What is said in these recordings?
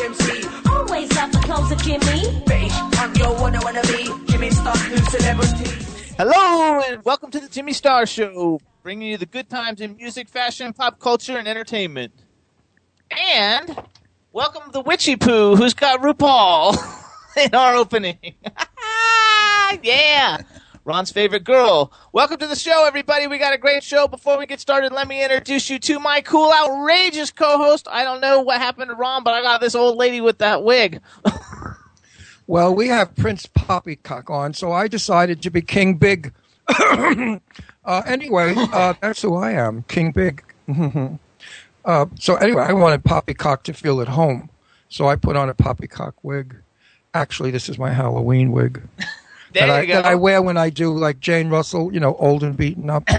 MC. Always the clothes of Jimmy. I'm your one I wanna be. Jimmy Star, new celebrity. Hello and welcome to the Jimmy Star Show, bringing you the good times in music, fashion, pop culture, and entertainment. And welcome the Witchy Poo, who's got RuPaul in our opening. yeah, Ron's favorite girl. Welcome to the show, everybody. We got a great show. Before we get started, let me introduce you to my cool, outrageous co-host. I don't know what happened to Ron, but I got this old lady with that wig. Well, we have Prince Poppycock on, so I decided to be King Big. uh, anyway, uh, that's who I am, King Big. uh, so anyway, I wanted Poppycock to feel at home, so I put on a Poppycock wig. Actually, this is my Halloween wig There that, I, go. that I wear when I do like Jane Russell, you know, old and beaten up.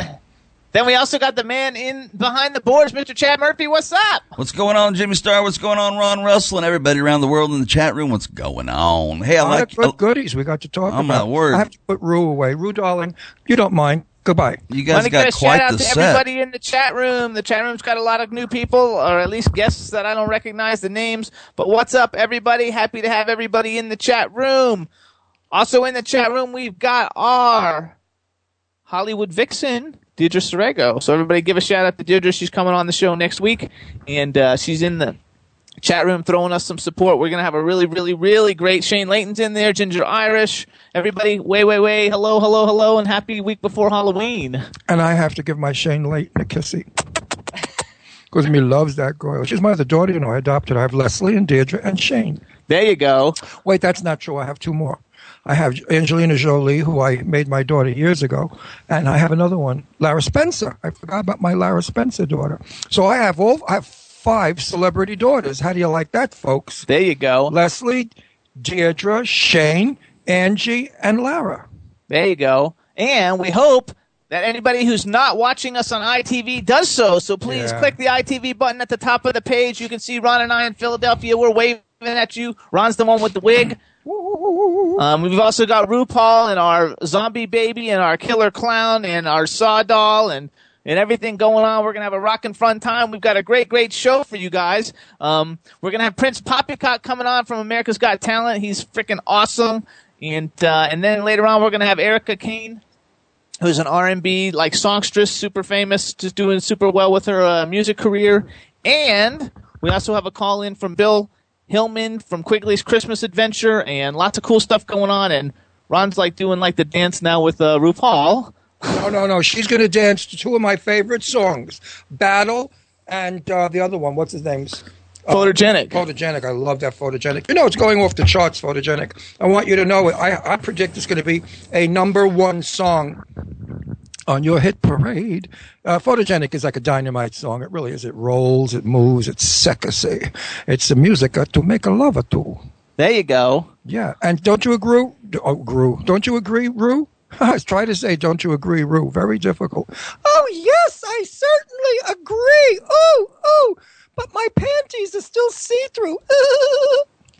Then we also got the man in behind the boards, Mr. Chad Murphy. What's up? What's going on, Jimmy Star? What's going on, Ron Russell, and everybody around the world in the chat room? What's going on? Hey, I lot like of good goodies we got to talk my about. word. I have to put Rue away. Rue, darling, you don't mind. Goodbye. you Want guys to get a got quite shout out the to set. everybody in the chat room. The chat room's got a lot of new people, or at least guests that I don't recognize the names. But what's up, everybody? Happy to have everybody in the chat room. Also in the chat room, we've got our Hollywood vixen, Deirdre Sorego. So everybody give a shout out to Deirdre. She's coming on the show next week, and uh, she's in the chat room throwing us some support. We're gonna have a really, really, really great Shane Layton's in there, Ginger Irish. Everybody, way, way, way, hello, hello, hello, and happy week before Halloween. And I have to give my Shane Layton a kissy. Because me loves that girl. She's my other daughter, you know, I adopted. I have Leslie and Deirdre and Shane. There you go. Wait, that's not true. I have two more. I have Angelina Jolie, who I made my daughter years ago, and I have another one, Lara Spencer. I forgot about my Lara Spencer daughter. So I have all I have five celebrity daughters. How do you like that, folks? There you go. Leslie, Deirdre, Shane, Angie, and Lara. There you go. And we hope that anybody who's not watching us on ITV does so. So please Yeah. click the ITV button at the top of the page. You can see Ron and I in Philadelphia. We're waving at you. Ron's the one with the wig. Um, we've also got RuPaul and our zombie baby and our killer clown and our saw doll and and everything going on. We're gonna have a rockin' fun time. We've got a great, great show for you guys. Um, we're gonna have Prince Poppycock coming on from America's Got Talent. He's freaking awesome. And uh, and then later on, we're gonna have Arika Kane, who's an R&B like songstress, super famous, just doing super well with her uh, music career. And we also have a call in from Bill Hillman from Quigley's Christmas Adventure, and lots of cool stuff going on. And Ron's like doing like the dance now with uh, RuPaul. No, no, no. She's going to dance to two of my favorite songs Battle and uh, the other one. What's his name? Photogenic. Photogenic. I love that photogenic. You know, it's going off the charts, photogenic. I want you to know it. I, I predict it's going to be a number one song on your hit parade. Uh, photogenic is like a dynamite song. It really is. It rolls, it moves, it's sexy. It's the music uh, to make a lover to. There you go. Yeah. And don't you agree? Oh, Gru. Don't you agree, Rue? I was trying to say, don't you agree, Rue? Very difficult. Oh, yes, I certainly agree. Oh, oh, but my panties are still see through.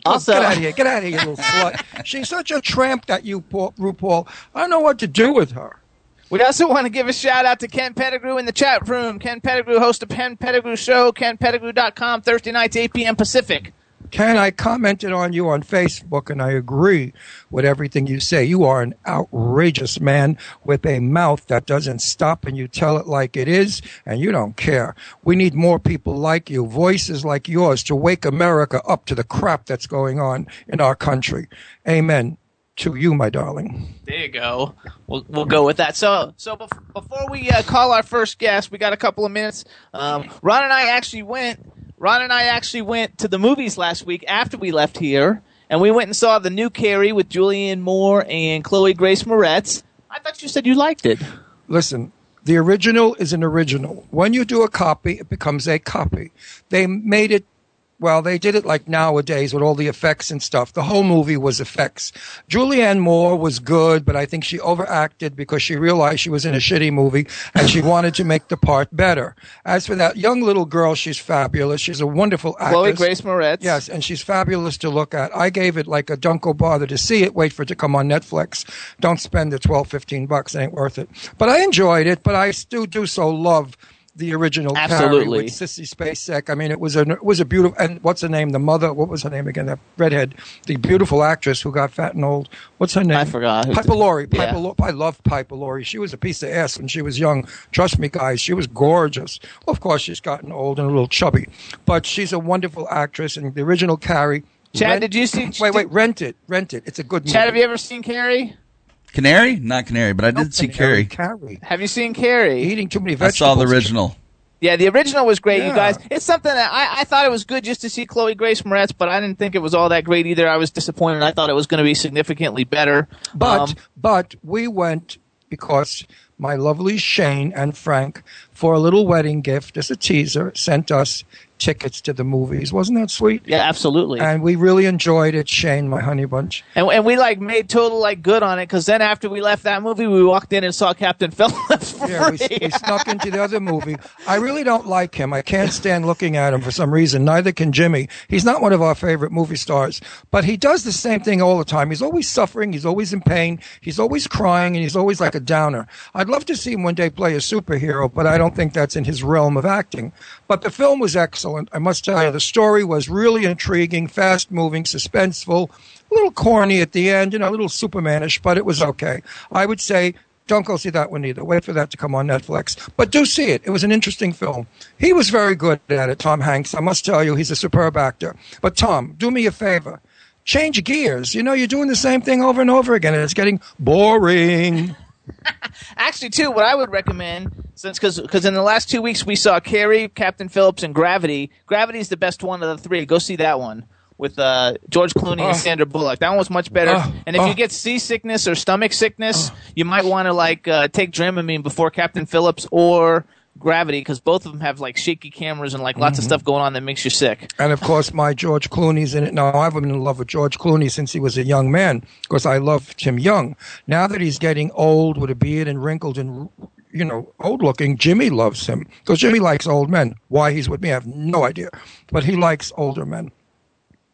Also- get out of here. Get out of here, you little slut. She's such a tramp that you, Paul, RuPaul. I don't know what to do with her. We also want to give a shout out to Ken Pettigrew in the chat room. Ken Pettigrew, host of Ken Pettigrew Show, kenpettigrew.com, Thursday nights, 8 p.m. Pacific. Ken, I commented on you on Facebook, and I agree with everything you say. You are an outrageous man with a mouth that doesn't stop, and you tell it like it is, and you don't care. We need more people like you, voices like yours, to wake America up to the crap that's going on in our country. Amen. To you, my darling. There you go. We'll we'll go with that. So so bef- before we uh, call our first guest, we got a couple of minutes. Um, Ron and I actually went. Ron and I actually went to the movies last week after we left here, and we went and saw the new Carrie with Julianne Moore and Chloe Grace Moretz. I thought you said you liked it. Listen, the original is an original. When you do a copy, it becomes a copy. They made it. Well, they did it like nowadays with all the effects and stuff. The whole movie was effects. Julianne Moore was good, but I think she overacted because she realized she was in a shitty movie and she wanted to make the part better. As for that young little girl, she's fabulous. She's a wonderful actress. Chloe Grace Moretz. Yes, and she's fabulous to look at. I gave it like a don't go bother to see it. Wait for it to come on Netflix. Don't spend the 12, 15 bucks. It ain't worth it. But I enjoyed it, but I still do so love the original Carrie Absolutely. with Sissy Spacek. I mean, it was a it was a beautiful. And what's her name? The mother. What was her name again? That redhead, the beautiful actress who got fat and old. What's her name? I forgot. Piper Laurie. Yeah. Piper Lau- I love Piper Laurie. She was a piece of ass when she was young. Trust me, guys. She was gorgeous. Well, of course, she's gotten old and a little chubby, but she's a wonderful actress. And the original Carrie. Chad, did you see- Wait, wait. Rent it. Rent it. It's a good movie. Chad, have you ever seen Carrie? Canary? Not Canary, but I did Don't see Carrie. Carrie. Carrie. Have you seen Carrie? Eating too many vegetables. I vegetables. saw the original. Yeah, the original was great, you Yeah. guys. It's something that I, I thought it was good just to see Chloe Grace Moretz, but I didn't think it was all that great either. I was disappointed. I thought it was going to be significantly better. But Um, but we went because my lovely Shane and Frank, for a little wedding gift as a teaser, sent us tickets to the movies. Wasn't that sweet? yeah, absolutely. And we really enjoyed it, Shane, my honey bunch. And, and we like made total like good on it because then after we left that movie, we walked in and saw Captain Phillips Yeah, we, we snuck into the other movie. I really don't like him. I can't stand looking at him for some reason. Neither can Jimmy. He's not one of our favorite movie stars, but he does the same thing all the time. He's always suffering. He's always in pain. He's always crying, and he's always like a downer. I'd love to see him one day play a superhero, but I don't think that's in his realm of acting. But the film was excellent. I must tell you, the story was really intriguing, fast moving, suspenseful, a little corny at the end, you know, a little Supermanish, but it was okay. I would say don't go see that one either. Wait for that to come on Netflix. But do see it. It was an interesting film. He was very good at it, Tom Hanks. I must tell you, he's a superb actor. But Tom, do me a favor. Change gears. You know, you're doing the same thing over and over again, and it's getting boring. Actually, too, what I would recommend, since because in the last two weeks we saw Carrie, Captain Phillips, and Gravity. Gravity is the best one of the three. Go see that one with uh, George Clooney Oh. and Sandra Bullock. That one was much better. Oh. and if Oh. you get seasickness or stomach sickness, you might want to like uh, take Dramamine before Captain Phillips or Gravity because both of them have like shaky cameras and like lots of Mm-hmm. stuff going on that makes you sick. And of course, my George Clooney's in it. Now, I've been in love with George Clooney since he was a young man because I loved him young. Now that he's getting old with a beard and wrinkled and, you know, old looking, Jimmy loves him because Jimmy likes old men. Why he's with me, I have no idea. But he likes older men.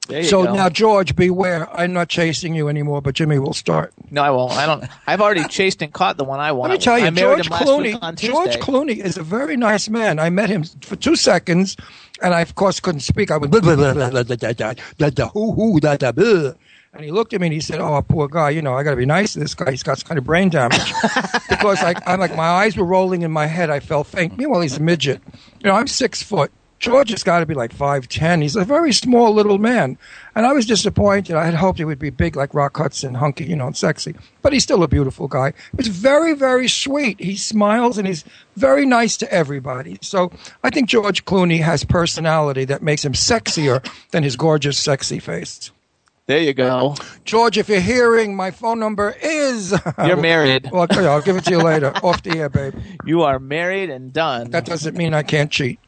So go. now, George, beware. I'm not chasing you anymore, but Jimmy will start. no, I won't. I don't. I've already chased and caught the one I want. Let me tell you, George him last week Clooney. George Clooney is a very nice man. I met him for two seconds, and I of course couldn't speak. I went blah, blah, blah, blah, blah, blah, blah, blah, blah, hoo, hoo, da, da, blah. and he looked at me and he said, "Oh, poor guy. You know, I got to be nice to this guy. He's got some kind of brain damage." because like I'm like my eyes were rolling in my head. I felt faint. Meanwhile, he's a midget. You know, I'm six foot. George has got to be like five ten. He's a very small little man, and I was disappointed. I had hoped he would be big like Rock Hudson, hunky, you know, and sexy. But he's still a beautiful guy. He's very, very sweet. He smiles and he's very nice to everybody. So I think George Clooney has personality that makes him sexier than his gorgeous, sexy face. There you go. George, if you're hearing, my phone number is. You're married. Well, okay, I'll give it to you later, off the air, babe. You are married and done. That doesn't mean I can't cheat.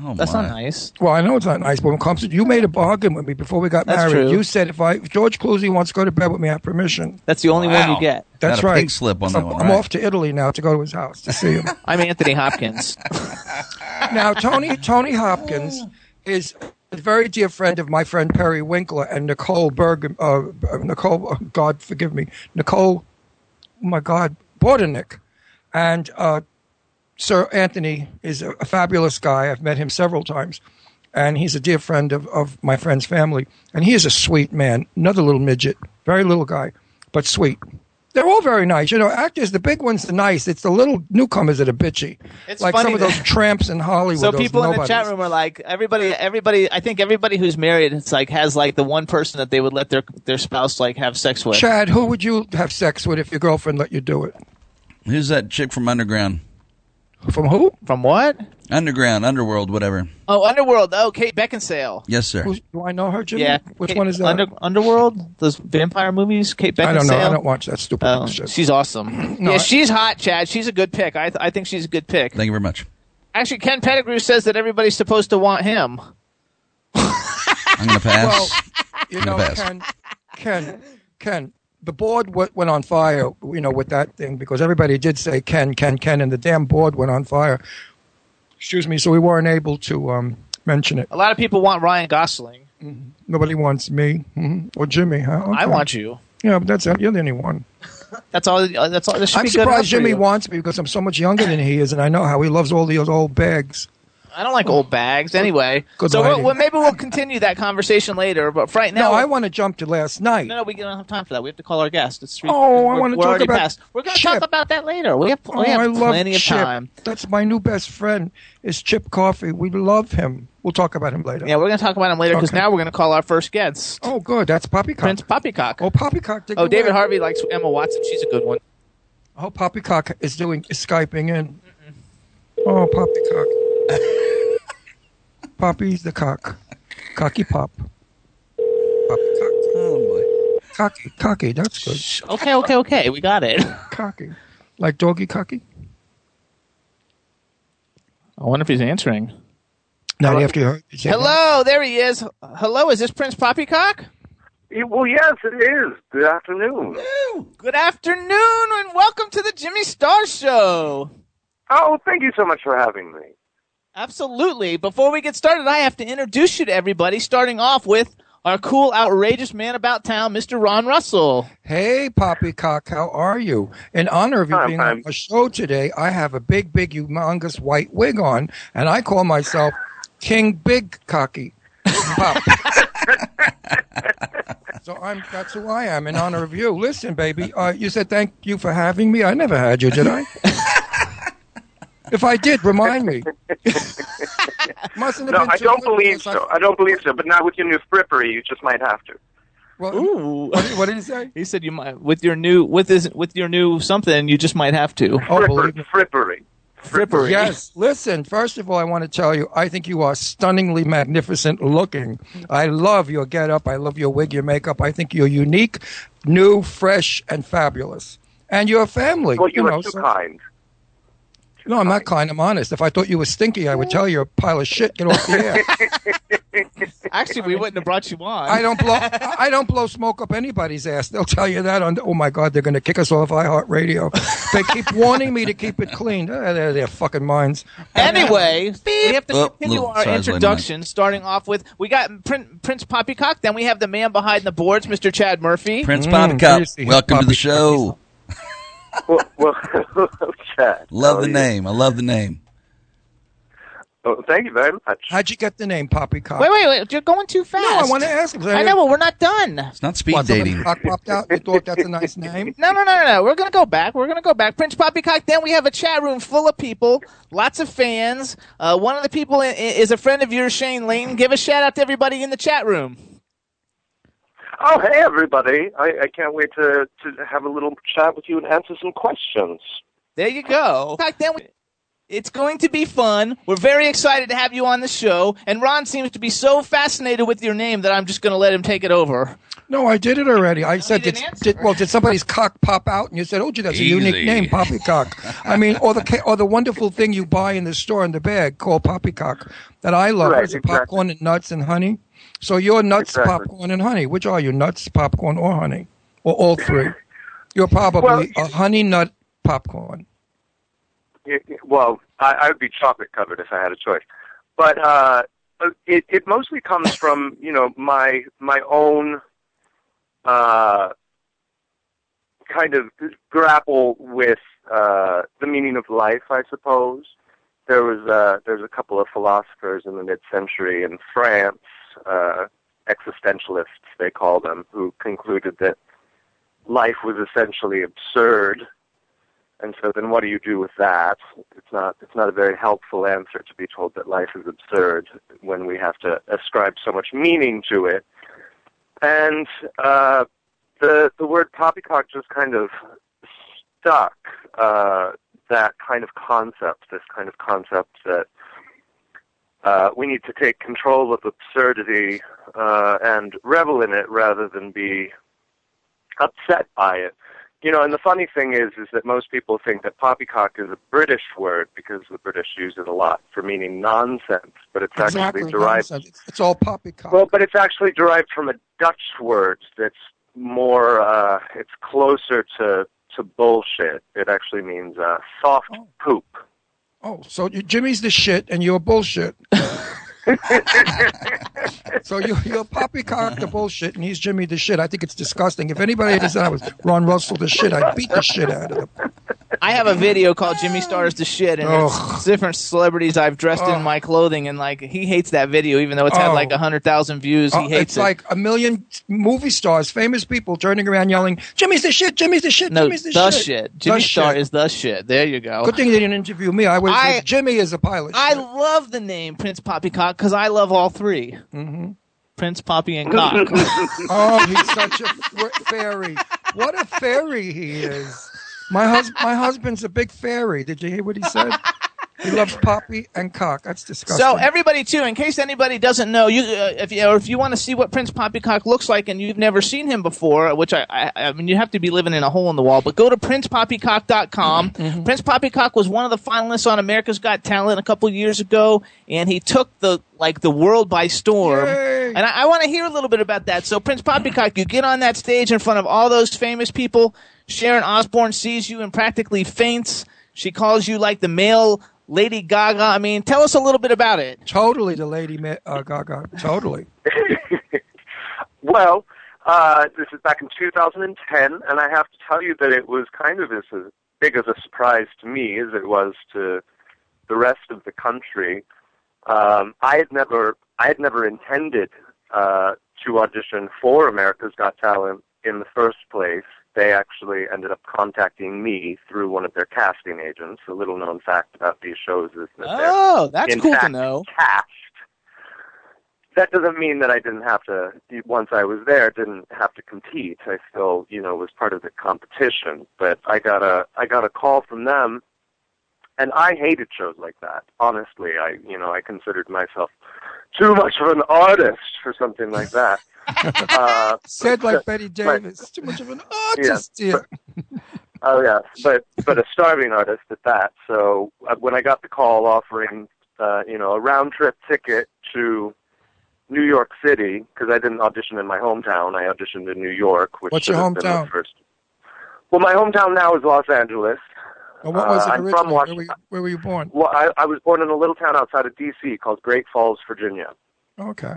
Oh, That's my. not nice. Well, I know it's not nice, but when it comes to you made a bargain with me before we got That's married. true. You said if I if George Clooney wants to go to bed with me, I have permission. That's the only one you get. That's Got a right. pink slip on that I'm, one, I'm right? off to Italy now to go to his house to see him. I'm Anthony Hopkins. now, Tony Tony Hopkins is a very dear friend of my friend Perry Winkler and Nicole Berg. Uh, Nicole, oh, God forgive me, Nicole. Oh my God, Bordenick, and uh, Sir Anthony is a, a fabulous guy. I've met him several times, and he's a dear friend of, of my friend's family. And he is a sweet man, another little midget, very little guy, but sweet. They're all very nice. You know, actors, the big ones are nice. It's the little newcomers that are bitchy. It's like funny some of those tramps in Hollywood. So those people in the chat room are like, everybody, everybody. I think everybody who's married, it's like has like the one person that they would let their their spouse like have sex with. Chad, who would you have sex with if your girlfriend let you do it? Who's that chick from Underground? From who? From what? Underground, Underworld, whatever. Oh, Underworld. Oh, Kate Beckinsale. Yes, sir. Who's, do I know her, Jimmy? Yeah. Which Kate- one is that? Under, Underworld. Those vampire movies. Kate Beckinsale. I don't know. I don't watch that stupid Oh, shit. she's awesome. No, yeah, I- she's hot, Chad. She's a good pick. I th- I think she's a good pick. Thank you very much. Actually, Ken Pettigrew says that everybody's supposed to want him. I'm going to pass. Well, you I'm know, gonna pass. Ken, Ken, Ken, the board w- went on fire, you know, with that thing because everybody did say Ken, Ken, Ken, and the damn board went on fire. Excuse me, so we weren't able to um, mention it. A lot of people want Ryan Gosling. Nobody wants me hmm or Jimmy. Huh? I want you. Yeah, but that's you're the only one. That's all. That's all. This should I'm be surprised Jimmy wants me because I'm so much younger than he is, and I know how he loves all those old bags. I don't like old bags anyway. Good so we'll, well, maybe we'll continue that conversation later. But right now, No, I want to jump to last night. no, no, we don't have time for that. We have to call our guest. It's three, Oh, I wanna talk about past. We're going to talk about that later. We have, Oh, we have I love plenty of Chip. time. That's my new best friend. Is Chip Coffey. We love him. We'll talk about him later. Yeah, we're going to talk about him later because Okay. now we're going to call our first guest, Oh, good. That's Poppycock. Prince Poppycock. Oh, Poppycock. Oh, David away. Harvey likes Emma Watson. She's a good one. Oh, Poppycock is doing is skyping in. Oh, Poppycock. Poppy's the cock. Cocky pop. Poppycock. Oh, boy. Cocky. Cocky. That's good. Shh. Okay, okay, okay. We got it. Cocky. Like doggy cocky? I wonder if he's answering. Not after you heard. you. Hello, there he is. Hello, is this Prince Poppycock? Yeah, Well, yes, it is. Good afternoon. Good afternoon and welcome to the Jimmy Star Show. Oh, thank you so much for having me. Absolutely. Before we get started, I have to introduce you to everybody, starting off with our cool, outrageous man about town, Mr. Ron Russell. Hey, Poppycock, how are you? In honor of you I'm being on the show today, I have a big, big, humongous white wig on, and I call myself King Big Cocky so I'm that's who I am in honor of you. Listen, baby, uh, you said thank you for having me. I never had you, did I? If I did, remind me. Mustn't have No, been I don't believe because I- so. I don't believe so. But not with your new frippery, you just might have to. Well, Ooh. what, what did he say? He said you might with your new with his with your new something you just might have to. Oh, Fripper, believe me. frippery. Frippery. Yes. Listen, first of all, I want to tell you, I think you are stunningly magnificent looking. I love your get up. I love your wig, your makeup. I think you're unique, new, fresh, and fabulous. And your family. Well, you, know, are too so- kind. No, I'm not kind. I'm honest. If I thought you were stinky, I would tell you a pile of shit. Get off the air. Actually, we wouldn't have brought you on. I don't blow. I don't blow smoke up anybody's ass. They'll tell you that. On oh my God, they're going to kick us off iHeartRadio. They keep warning me to keep it clean. Uh, They're their fucking minds. Anyway, we have to Oh, continue little our introduction, starting off with we got Prin- Prince Poppycock. Then we have the man behind the boards, Mr. Chad Murphy. Prince Mm, Poppycock, tasty. welcome to the Poppy- show. Well, well Chad. Love the you? name. I love the name. Oh, thank you very much. How'd you get the name Poppycock? Wait, wait, wait! You're going too fast. No, I want to ask. him. I know, but we're not done. It's not speed What, dating. cock popped out? You thought that's a nice name? No, no, no, no, no. We're gonna go back. We're gonna go back. Prince Poppycock. Then we have a chat room full of people, lots of fans. Uh, one of the people i- i- is a friend of yours, Shane Layton. Give a shout out to everybody in the chat room. Oh, hey, everybody. I, I can't wait to, to have a little chat with you and answer some questions. There you go. Back then, we- it's going to be fun. We're very excited to have you on the show. And Ron seems to be so fascinated with your name that I'm just going to let him take it over. No, I did it already. I said, didn't did, well, did somebody's cock pop out? And you said, oh, gee, that's a unique name, Poppycock. I mean, or the or the wonderful thing you buy in the store in the bag called Poppycock that I love. Right, It's exactly. popcorn and nuts and honey. So you're nuts, Exactly. popcorn, and honey. Which are you, nuts, popcorn, or honey? Or all three? You're probably Well- a honey nut popcorn. Y- Well, I, I would be chocolate covered if I had a choice. But uh, it, it mostly comes from you know my my own uh, kind of grapple with uh, the meaning of life. I suppose there was uh, there's a couple of philosophers in the mid-century in France, uh, existentialists they call them, who concluded that life was essentially absurd. And so then what do you do with that? It's not it's not a very helpful answer to be told that life is absurd when we have to ascribe so much meaning to it. And uh the the word poppycock just kind of stuck uh that kind of concept, this kind of concept that uh, we need to take control of absurdity uh, and revel in it rather than be upset by it. You know, and the funny thing is, is that most people think that poppycock is a British word because the British use it a lot for meaning nonsense, but it's exactly. actually derived. nonsense. It's, all poppycock. Well, but it's actually derived from a Dutch word that's more, uh, it's closer to to bullshit. It actually means uh, soft Oh. poop. Oh, so Jimmy's the shit and you're bullshit. so you, you're poppycock the bullshit and he's Jimmy the shit. I think it's disgusting. If anybody had said I was Ron Russell the shit, I'd beat the shit out of them. I have a video called Jimmy Stars the Shit, and Ugh. it's different celebrities I've dressed Ugh. in my clothing, and like he hates that video, even though it's had Oh. like a hundred thousand views. He Oh, hates it's it. like a million movie stars, famous people turning around yelling, Jimmy's the shit, Jimmy's the shit, no, Jimmy's the, the shit. shit. Jimmy The Star shit. is the shit. There you go. Good thing they didn't interview me. I was I- Jimmy is a pilot. I love the name Prince Poppycock because I love all 3 Mm-hmm. Prince Poppy and Cock. Oh, he's such a f- fairy. What a fairy he is. My hus- my husband's a big fairy. Did you hear what he said? He loves Poppy and cock. That's disgusting. So everybody too, in case anybody doesn't know, you uh, if you or if you want to see what Prince Poppycock looks like and you've never seen him before, which I, I I mean you have to be living in a hole in the wall, but go to princepoppycock.com. Mm-hmm. Prince Poppycock was one of the finalists on America's Got Talent a couple years ago, and he took the like the world by storm. Yay. And I, I want to hear a little bit about that. So Prince Poppycock, you get on that stage in front of all those famous people. Sharon Osbourne sees you and practically faints. She calls you like the male Lady Gaga. I mean, tell us a little bit about it. totally the lady Ma- uh, Gaga. Totally. Well, uh, this is back in 2010, and I have to tell you that it was kind of as, as big of a surprise to me as it was to the rest of the country. Um, I had never, I had never intended uh, to audition for America's Got Talent in the first place. They actually ended up contacting me through one of their casting agents. A little known fact about these shows is that they're Oh, that's in cool to know. cast. That doesn't mean that I didn't have to. Once I was there, didn't have to compete. I still, you know, was part of the competition. But I got a, I got a call from them, and I hated shows like that. Honestly, I, you know, I considered myself too much of an artist for something like that. uh, Said like Betty But- Davis. Too much of an artist here. Oh yeah, but but a starving artist at that. So uh, when I got the call offering, uh, you know, a round trip ticket to New York City because I didn't audition in my hometown. I auditioned in New York, which What's your have been the hometown? First. Well, my hometown now is Los Angeles. Or what was Uh, it I'm originally? from where, were you, where were you born? Well, I, I was born in a little town outside of D.C. called Great Falls, Virginia. Okay.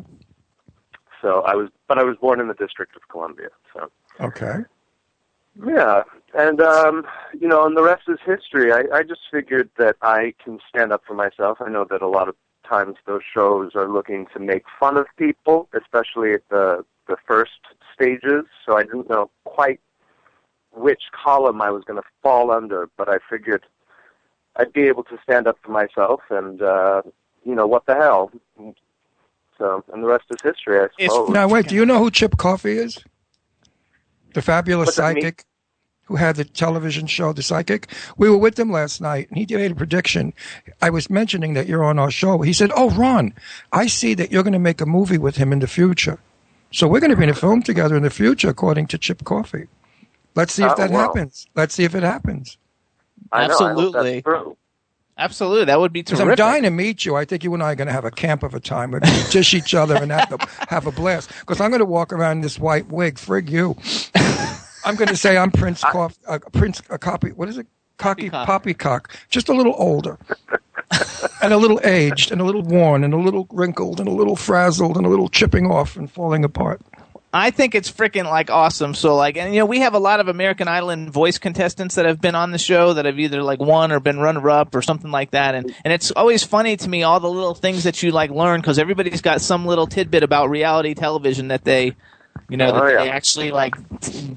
So I was, but I was born in the District of Columbia. So. Okay. Yeah, and um, you know, and the rest is history. I, I just figured that I can stand up for myself. I know that a lot of times those shows are looking to make fun of people, especially at the the first stages. So I didn't know quite which column I was going to fall under, but I figured I'd be able to stand up for myself, and uh, you know, what the hell. So, and the rest is history, I It's- suppose. Now wait, do you know who Chip Coffey is? The fabulous What's psychic who had the television show The Psychic. We were with him last night and he made a prediction. I was mentioning that you're on our show. He said, "Oh, Ron, I see that you're going to make a movie with him in the future. So we're going to be in a film together in the future according to Chip Coffey. Let's see if that wow. happens. Let's see if it happens. I know, I hope Absolutely. that's true. Absolutely, that would be terrific. I'm dying to meet you. I think you and I are going to have a camp of a time. We're going to dish each other and have, the, have a blast. Because I'm going to walk around in this white wig. Frig you. I'm going to say I'm Prince Coff, uh, Prince a copy. What is it? Cocky Poppycock. poppycock. Just a little older, and a little aged, and a little worn, and a little wrinkled, and a little frazzled, and a little chipping off and falling apart. I think it's freaking like awesome. So like, and you know, we have a lot of American Idol and voice contestants that have been on the show that have either like won or been runner up or something like that. And and it's always funny to me all the little things that you like learn because everybody's got some little tidbit about reality television that they You know, that Oh, yeah. they actually like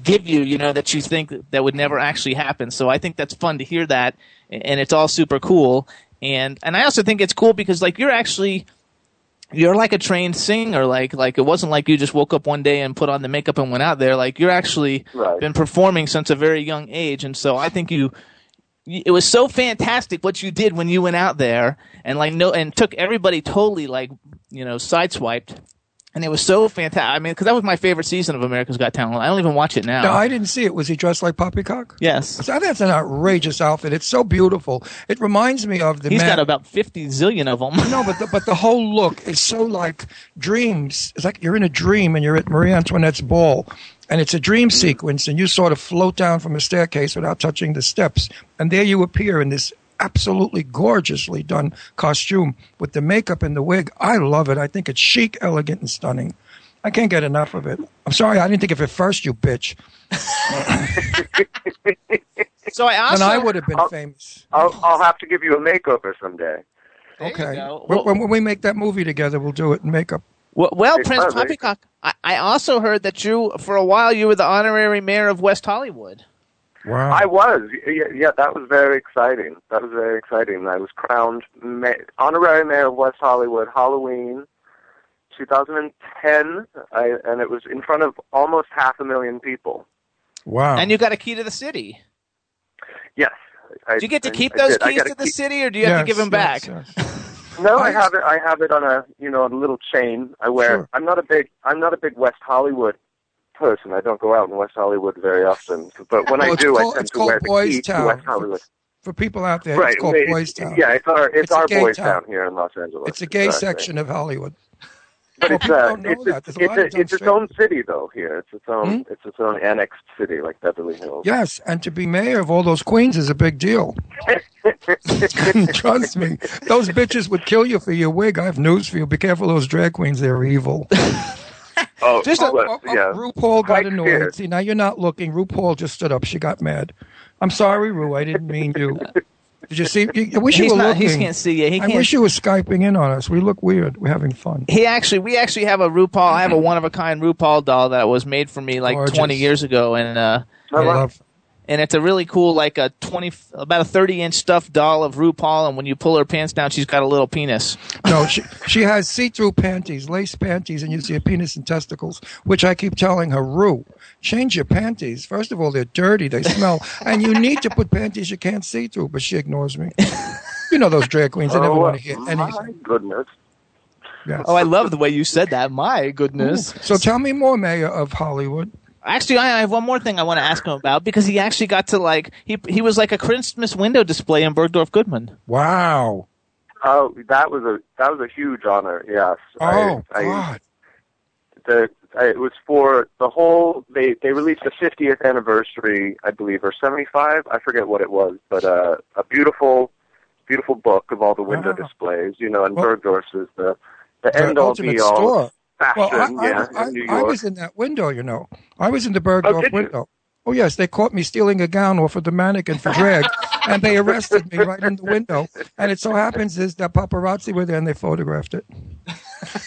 give you, you know, that you think that would never actually happen. So I think that's fun to hear that, and it's all super cool. And and I also think it's cool because like you're actually you're like a trained singer. Like like it wasn't like you just woke up one day and put on the makeup and went out there. Like you're actually Right. been performing since a very young age, and so I think you. It was so fantastic what you did when you went out there and like no and took everybody totally like you know sideswiped, and it was so fantastic. I mean, because that was my favorite season of America's Got Talent. I don't even watch it now. No, I didn't see it. Was he dressed like Poppycock? yes, So that's an outrageous outfit. It's so beautiful. It reminds me of the he's man. got about fifty zillion of them. no, but the, but the whole look is so like dreams. It's like you're in a dream and you're at Marie Antoinette's ball, and it's a dream sequence, and you sort of float down from a staircase without touching the steps, and there you appear in this absolutely gorgeously done costume with the makeup and the wig. I love it. I think it's chic, elegant, and stunning. I can't get enough of it. I'm sorry, I didn't think of it first, you bitch. so I also And I would have been I'll- famous. I'll I'll have to give you a makeover someday. There Okay. go. When, when- when we make that movie together, we'll do it in makeup. Well, well Prince Poppycock, I, I also heard that you, for a while, you were the honorary mayor of West Hollywood. Wow. I was, yeah, yeah, that was very exciting. That was very exciting. I was crowned ma- honorary mayor of West Hollywood, Halloween, 2010, I, and it was in front of almost half a million people. wow. And you got a key to the city. Yes. I, Do you get to keep I those. I keys to the key- city, or do you have to give them back? Yes, yes. No, I I- have it. I have it on a you know a little chain. I wear. Sure. I'm not a big. I'm not a big West Hollywood person. I don't go out in West Hollywood very often. But when Well, I do, called- I tend to wear the Boys key to Town. West Hollywood. For people out there, right. it's called it- Boys Town. Yeah, it's our it's, It's a our boys town. town here in Los Angeles. It's a gay Exactly. section of Hollywood. But Well, it's uh, it's it's, a it's, it's its own city though. Here, it's its own Hmm? it's its own annexed city like Beverly Hills. Yes, and to be mayor of all those queens is a big deal. Trust me, those bitches would kill you for your wig. I have news for you. Be careful, those drag queens. They're evil. Oh, Just a- but, Oh, oh, yeah. RuPaul got Quite annoyed. scared. See, now you're not looking. RuPaul just stood up. She got mad. I'm sorry, Ru. I didn't mean you. Did you see? I wish you He's were not. He can't see you. He I can't. wish you were skyping in on us. We look weird. We're having fun. he actually, we actually have a RuPaul. I have a one of a kind RuPaul doll that was made for me like Gorgeous. 20 years ago, and uh, I I love- love. And it's a really cool like a 20, about a 30 inch stuffed doll of RuPaul, and when you pull her pants down, she's got a little penis. No, she she has see-through panties, lace panties, and you see a penis and testicles. Which I keep telling her, Rue, change your panties. First of all, they're dirty, they smell, and you need to put panties you can't see through. But she ignores me. You know those drag queens; they never oh, want to hear anything. my goodness. Yes. Oh, I love the way you said that. My goodness. So tell me more, Mayor of Hollywood. Actually, I I have one more thing I want to ask him about because he actually got to like he he was like a Christmas window display in Bergdorf Goodman. Wow. Oh, that was a that was a huge honor. Yes. Oh I, I, God. the I, it was for the whole. They they released the 50th anniversary, I believe, or 75. I forget what it was, but uh, a beautiful, beautiful book of all the window Wow. displays. You know, and Well- Bergdorf's is the the The end all be all store. Fashion. Well, I, I, yeah, I, I was in that window, you know. I was in the Bergdorf you? window. Oh yes, they caught me stealing a gown off of the mannequin for drag, and they arrested me right in the window. And it so happens is that paparazzi were there and they photographed it.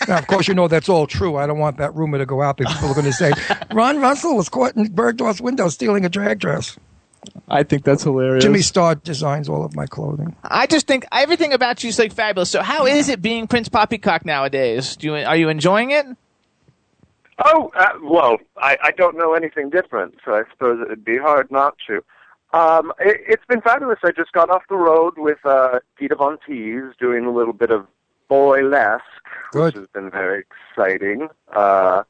Now, of course, you know that's all true. I don't want that rumor to go out because people are going to say Ron Russell was caught in Bergdorf's window stealing a drag dress. I think that's hilarious. Jimmy Starr designs all of my clothing. I just think everything about you is like fabulous. So how is it being Prince Poppycock nowadays? Do you are you enjoying it? Oh, uh, well, I, I don't know anything different, so I suppose it'd be hard not to. Um, it, it's been fabulous. I just got off the road with uh, Dita Von Teese doing a little bit of boylesque, Good. which has been very exciting. Uh,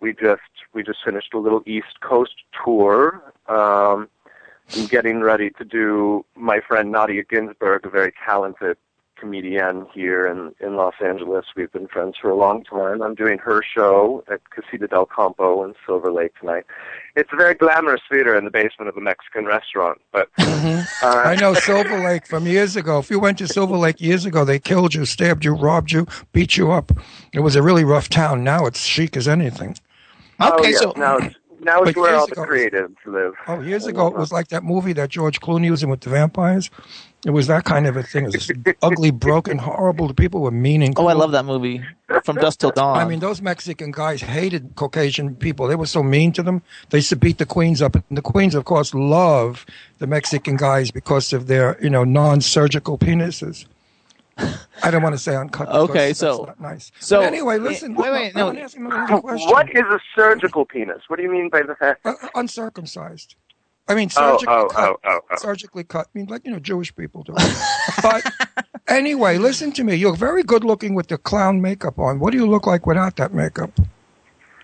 we just we just finished a little East Coast tour. Um, I'm getting ready to do my friend Nadya Ginsburg, a very talented comedian here in, in Los Angeles. We've been friends for a long time. I'm doing her show at Casita del Campo in Silver Lake tonight. It's a very glamorous theater in the basement of a Mexican restaurant, but uh, I know Silver Lake from years ago. If you went to Silver Lake years ago, they killed you, stabbed you, robbed you, beat you up. It was a really rough town. Now it's chic as anything. oh, Okay, yeah, so now it's now it's But where years all the creatives live. Oh, years ago it was like that movie that George Clooney was in with the vampires. It was that kind of a thing. It was ugly, broken, horrible. The people were mean and Oh, I love that movie. From Dusk Till Dawn. I mean, those Mexican guys hated Caucasian people. They were so mean to them. They used to beat the queens up. And the queens, of course, love the Mexican guys because of their, you know, non-surgical penises. I don't want to say uncut. because Okay, that's so- not nice. so- But anyway, listen. Wait, wait, no. want to ask you another question. What is a surgical penis? What do you mean by that? Uh, uncircumcised. I mean, Oh, surgically oh, cut. oh, oh, oh. Surgically cut. I mean, like, you know, Jewish people do. but anyway, listen to me. You're very good looking with the clown makeup on. What do you look like without that makeup?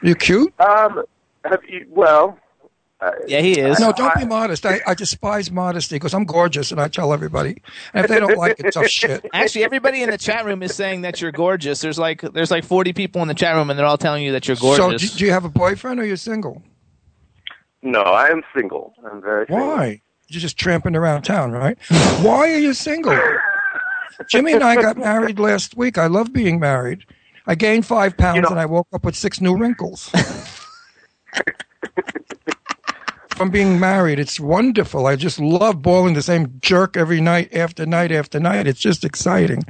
you cute? Um, have you? Well, uh, yeah, he is. No, don't be modest. I, I despise modesty because I'm gorgeous and I tell everybody. And if they don't like it, tough shit. Actually, everybody in the chat room is saying that you're gorgeous. There's like there's like 40 people in the chat room, and they're all telling you that you're So, gorgeous. do, do you have a boyfriend or you're single? no, I am single. I'm very single. Why? You're just tramping around town, right? Why are you single? Jimmy and I got married last week. I love being married. I gained five pounds You know- and I woke up with six new wrinkles. From being married, it's wonderful. I just love boiling the same jerk every night after night after night. It's just exciting.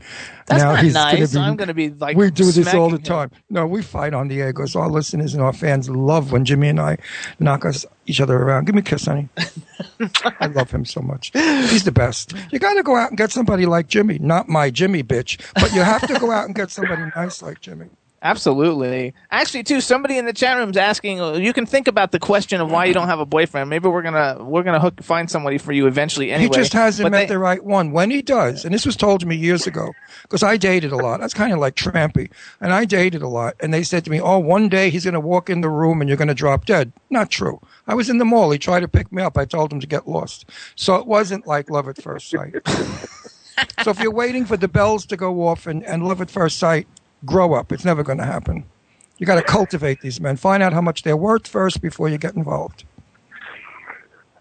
That's now not he's nice. Gonna be, I'm going to be like we do this all the him. time. No, we fight on the air because our listeners and our fans love when Jimmy and I knock us each other around. Give me a kiss, honey. I love him so much. He's the best. You got to go out and get somebody like Jimmy, not my Jimmy bitch, but you have to go out and get somebody nice like Jimmy. Absolutely. Actually, too, somebody in the chat room is asking. You can think about the question of why you don't have a boyfriend. Maybe we're gonna we're gonna hook find somebody for you eventually. Anyway, he just hasn't But met they- the right one. When he does, and this was told to me years ago, because I dated a lot. That's kind of like trampy, and I dated a lot. And they said to me, "Oh, one day he's going to walk in the room and you're going to drop dead." Not true. I was in the mall. He tried to pick me up. I told him to get lost. So it wasn't like love at first sight. so if you're waiting for the bells to go off and, and love at first sight, grow up. It's never going to happen. You got to cultivate these men. Find out how much they're worth first before you get involved.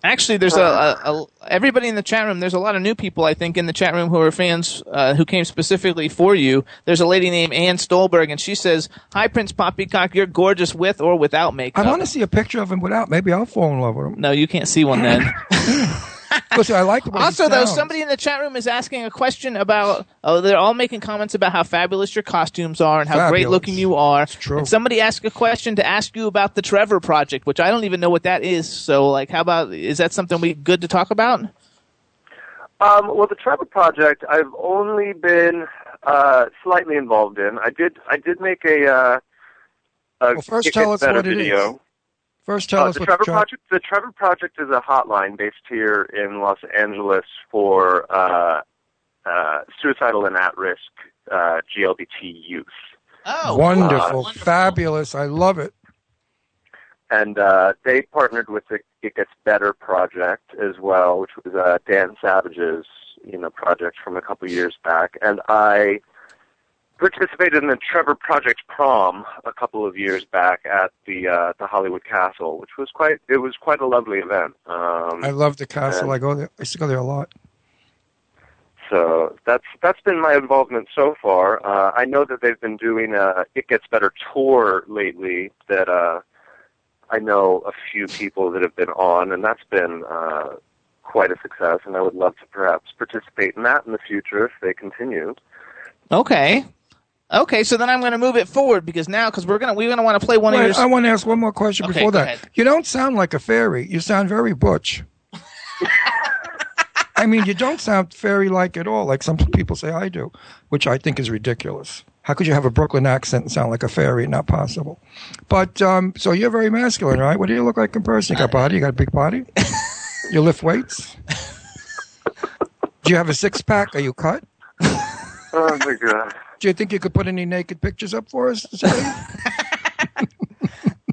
Actually, there's a, a, a everybody in the chat room. There's a lot of new people, I think, in the chat room who are fans uh, who came specifically for you. There's a lady named Ann Stolberg, and she says, "Hi, Prince Poppycock. You're gorgeous with or without makeup." I want to see a picture of him without. Maybe I'll fall in love with him. No, you can't see one then. Listen, I like the way he also, though, somebody in the chat room is asking a question about. Oh, they're all making comments about how fabulous your costumes are and how great looking you are. true. And somebody asked a question to ask you about the Trevor Project, which I don't even know what that is. So, like, how about is that something we good to talk about? Um, well, the Trevor Project, I've only been uh, slightly involved in. I did, I did make a, uh, a Well, first Get tell us Better what it is. Video. First, tell Uh, us the what Trevor the Project. The Trevor Project is a hotline based here in Los Angeles for uh, uh, suicidal and at-risk uh, GLBT youth. Oh, wonderful, fabulous. I love it. and uh, they partnered with the It Gets Better project as well, which was uh, Dan Savage's you know project from a couple years back, and I participated in the Trevor Project prom a couple of years back at the uh, the Hollywood Castle, which was quite it was quite a lovely event. Um, I love the castle. I go there. I used to go there a lot. So that's that's been my involvement so far. Uh, I know that they've been doing a It Gets Better tour lately. That uh, I know a few people that have been on, and that's been uh, quite a success. And I would love to perhaps participate in that in the future if they continue. Okay. Okay, so then I'm going to move it forward because now, because we're gonna we're gonna want to play one Wait, of I want to ask one more question Okay, before that. ahead. You don't sound like a fairy. You sound very butch. I mean, you don't sound fairy-like at all, like some people say I do, which I think is ridiculous. How could you have a Brooklyn accent and sound like a fairy? Not possible. But um, so you're very masculine, right? What do you look like in person? You got body? You got a big body? You lift weights? Do you have a six pack? Are you cut? Oh my god! Do you think you could put any naked pictures up for us?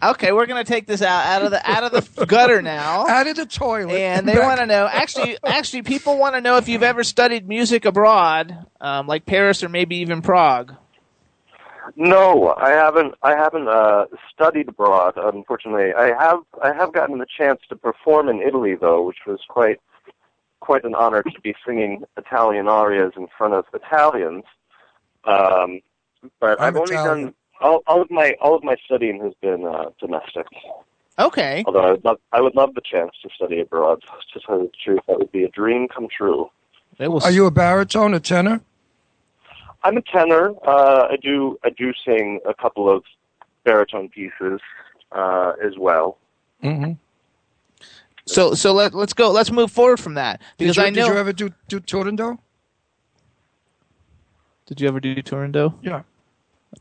Okay, we're going to take this out out of the out of the gutter now. Out of the toilet. And they want to know. Actually, actually, people want to know if you've ever studied music abroad, um, like Paris or maybe even Prague. No, I haven't. I haven't uh, studied abroad. Unfortunately, I have. I have gotten the chance to perform in Italy, though, which was quite quite an honor to be singing Italian arias in front of Italians. Um, but I'm I've only Italian. done all, all of my all of my studying has been uh, domestic. Okay. Although I would love I would love the chance to study abroad. To tell you the truth, that would be a dream come true. It was. Are you a baritone, a tenor? I'm a tenor. Uh, I do I do sing a couple of baritone pieces uh, as well. Mm-hmm. So so let let's go. Let's move forward from that because did you, I know. Did you ever do do Turandot? Did you ever do Turando? Yeah.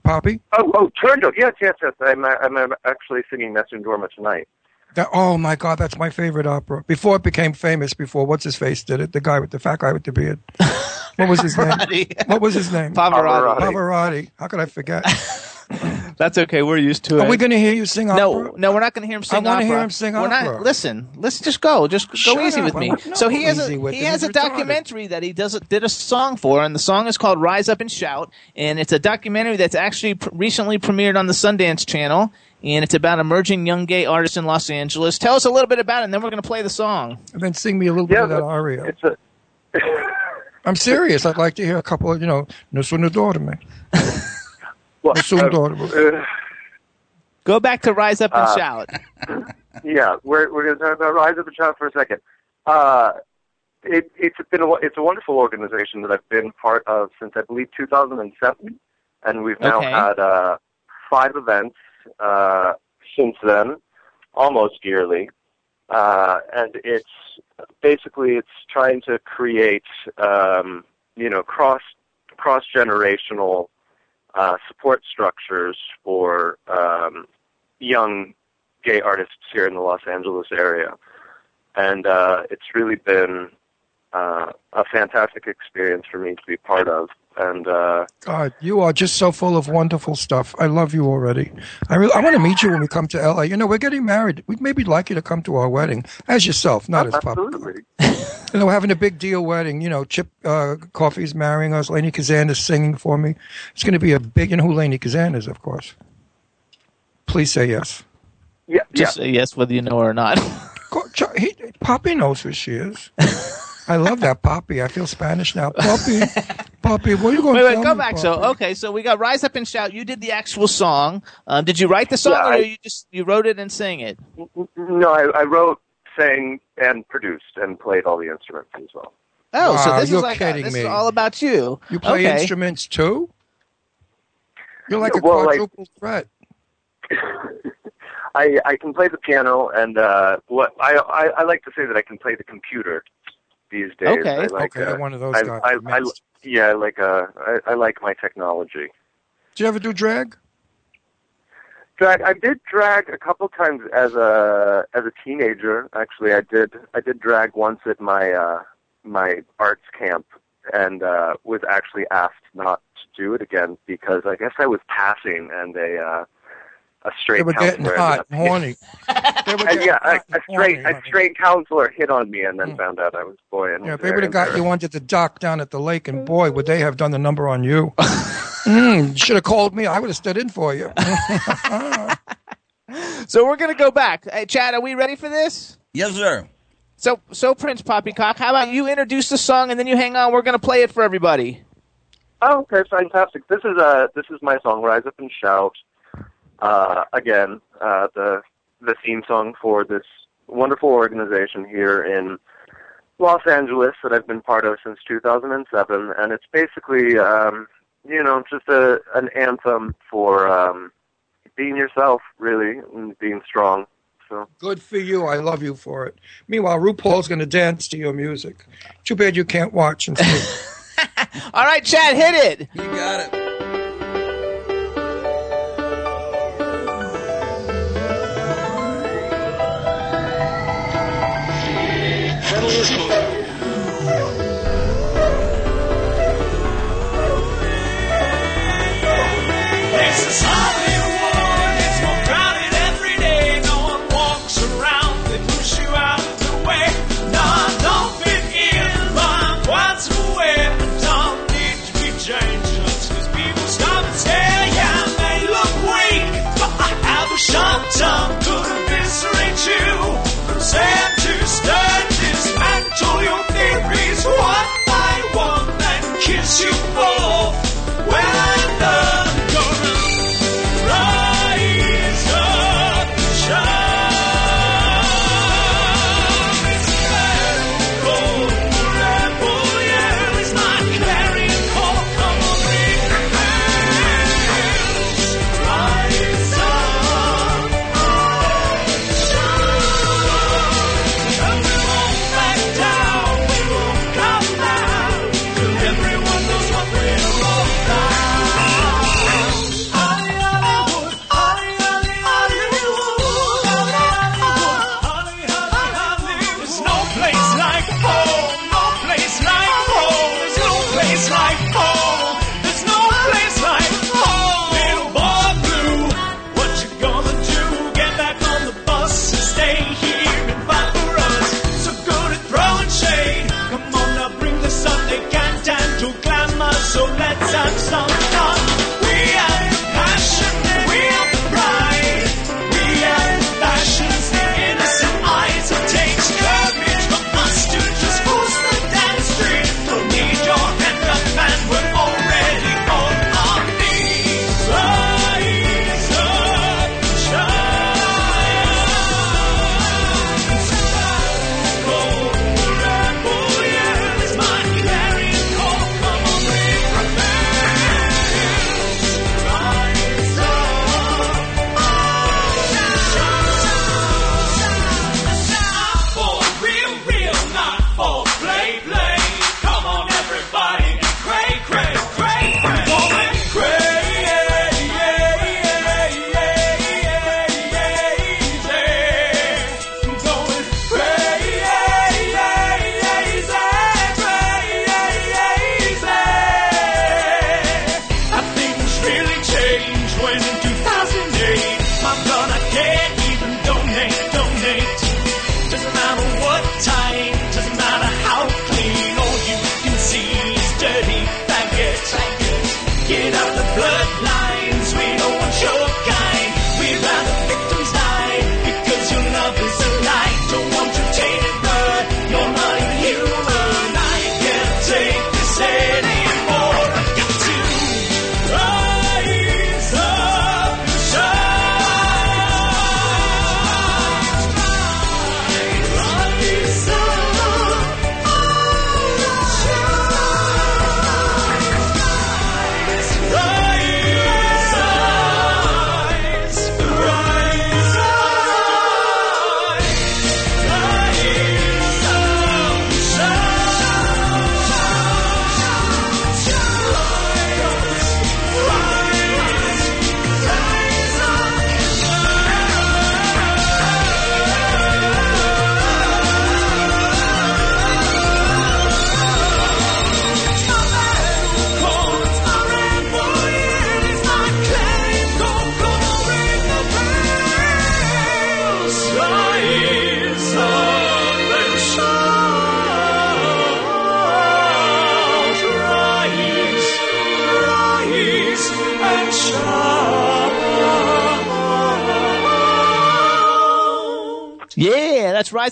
Poppy? Oh, oh, Turandot. Yes, yes, yes. I'm uh, I'm uh, actually singing Nessun Dorma tonight. That, oh my God, that's my favorite opera. Before it became famous, before what's his face did it, the guy with the fat guy with the beard. What was his name? What was his name? Pavarotti. Pavarotti. How could I forget? That's okay. We're used to it. Are we going to hear you sing opera? No, no, we're not going to hear him sing on. I wanna hear him sing we're opera. Not, listen, let's just go. Just go Shut easy up. with me. I'm so he has a he him. has a He's retarded. documentary that he does a, did a song for, and the song is called "Rise Up and Shout," and it's a documentary that's actually pr- recently premiered on the Sundance Channel, and it's about emerging young gay artists in Los Angeles. Tell us a little bit about it, and then we're going to play the song. And then sing me a little bit of that aria. It's a I'm serious. I'd like to hear a couple of, you know, Nessun Dorma. well, Nessun Dorma. uh, Go back to "Rise Up and Uh, Shout." yeah, we're we're going to talk about Rise Up and Shout for a second. Uh, it, it's been a, it's a wonderful organization that I've been part of since I believe 2007, and we've now Okay. had uh, five events uh, since then, almost yearly. Uh, and it's basically it's trying to create um, you know cross cross generational uh, support structures for um, young gay artists here in the Los Angeles area, and uh, it's really been uh, a fantastic experience for me to be part of. And uh, God, you are just so full of wonderful stuff. I love you already. I really, I want to meet you when we come to LA. You know, we're getting married. We'd maybe like you to come to our wedding as yourself, not as Papa. absolutely, You know, we're having a big deal wedding. You know, Chip uh, Coffey's marrying us. Lainie Kazan is singing for me. It's going to be a big. You know who Lainie Kazan is, of course. Please say yes. yeah, Just yeah. say yes, whether you know or not. Go- Ch- He, Poppy knows who she is. I love that Poppy. I feel Spanish now. Poppy, Poppy, what are you going wait, to wait, tell go me, back. So, okay, so we got "Rise Up and Shout." You did the actual song. Um, did you write the song, Yeah, or I- you just you wrote it and sang it? No, I, I wrote, sang, and produced, and played all the instruments as well. Oh, so this you're is like kidding this me. is all about you. You play okay. instruments too? You're like a Well, like- quadruple threat. I I can play the piano, and uh, what I, I I like to say that I can play the computer these days. Okay. I like, Okay, uh, one of those I, guys. I, I, yeah, I like uh, I, I like my technology. Do you ever do drag? Drag. I did drag a couple times as a as a teenager. Actually, I did I did drag once at my uh, my arts camp, and uh, was actually asked not to do it again because I guess I was passing, and they. uh, a straight They were getting counselor hot, ended up- horny. They were getting yeah, a, hot a and straight horny, a honey. straight counselor hit on me, and then Mm. found out I was boy. And Yeah, if they would have got you embarrassed. onto the dock down at the lake, and boy, would they have done the number on you. mm, should have called me. I would have stood in for you. So we're gonna go back. Hey, Chad, are we ready for this? Yes, sir. So, so Prince Poppycock, how about you introduce the song and then you hang on? We're gonna play it for everybody. Oh, okay, fantastic. This is uh this is my song, Rise Up and Shout. Uh, again, uh, the the theme song for this wonderful organization here in Los Angeles that I've been part of since 2007, and it's basically um, you know just a an anthem for um, being yourself, really, and being strong. So Good for you. I love you for it. Meanwhile, RuPaul's going to dance to your music. Too bad you can't watch and see. All right, Chad, hit it. You got it. This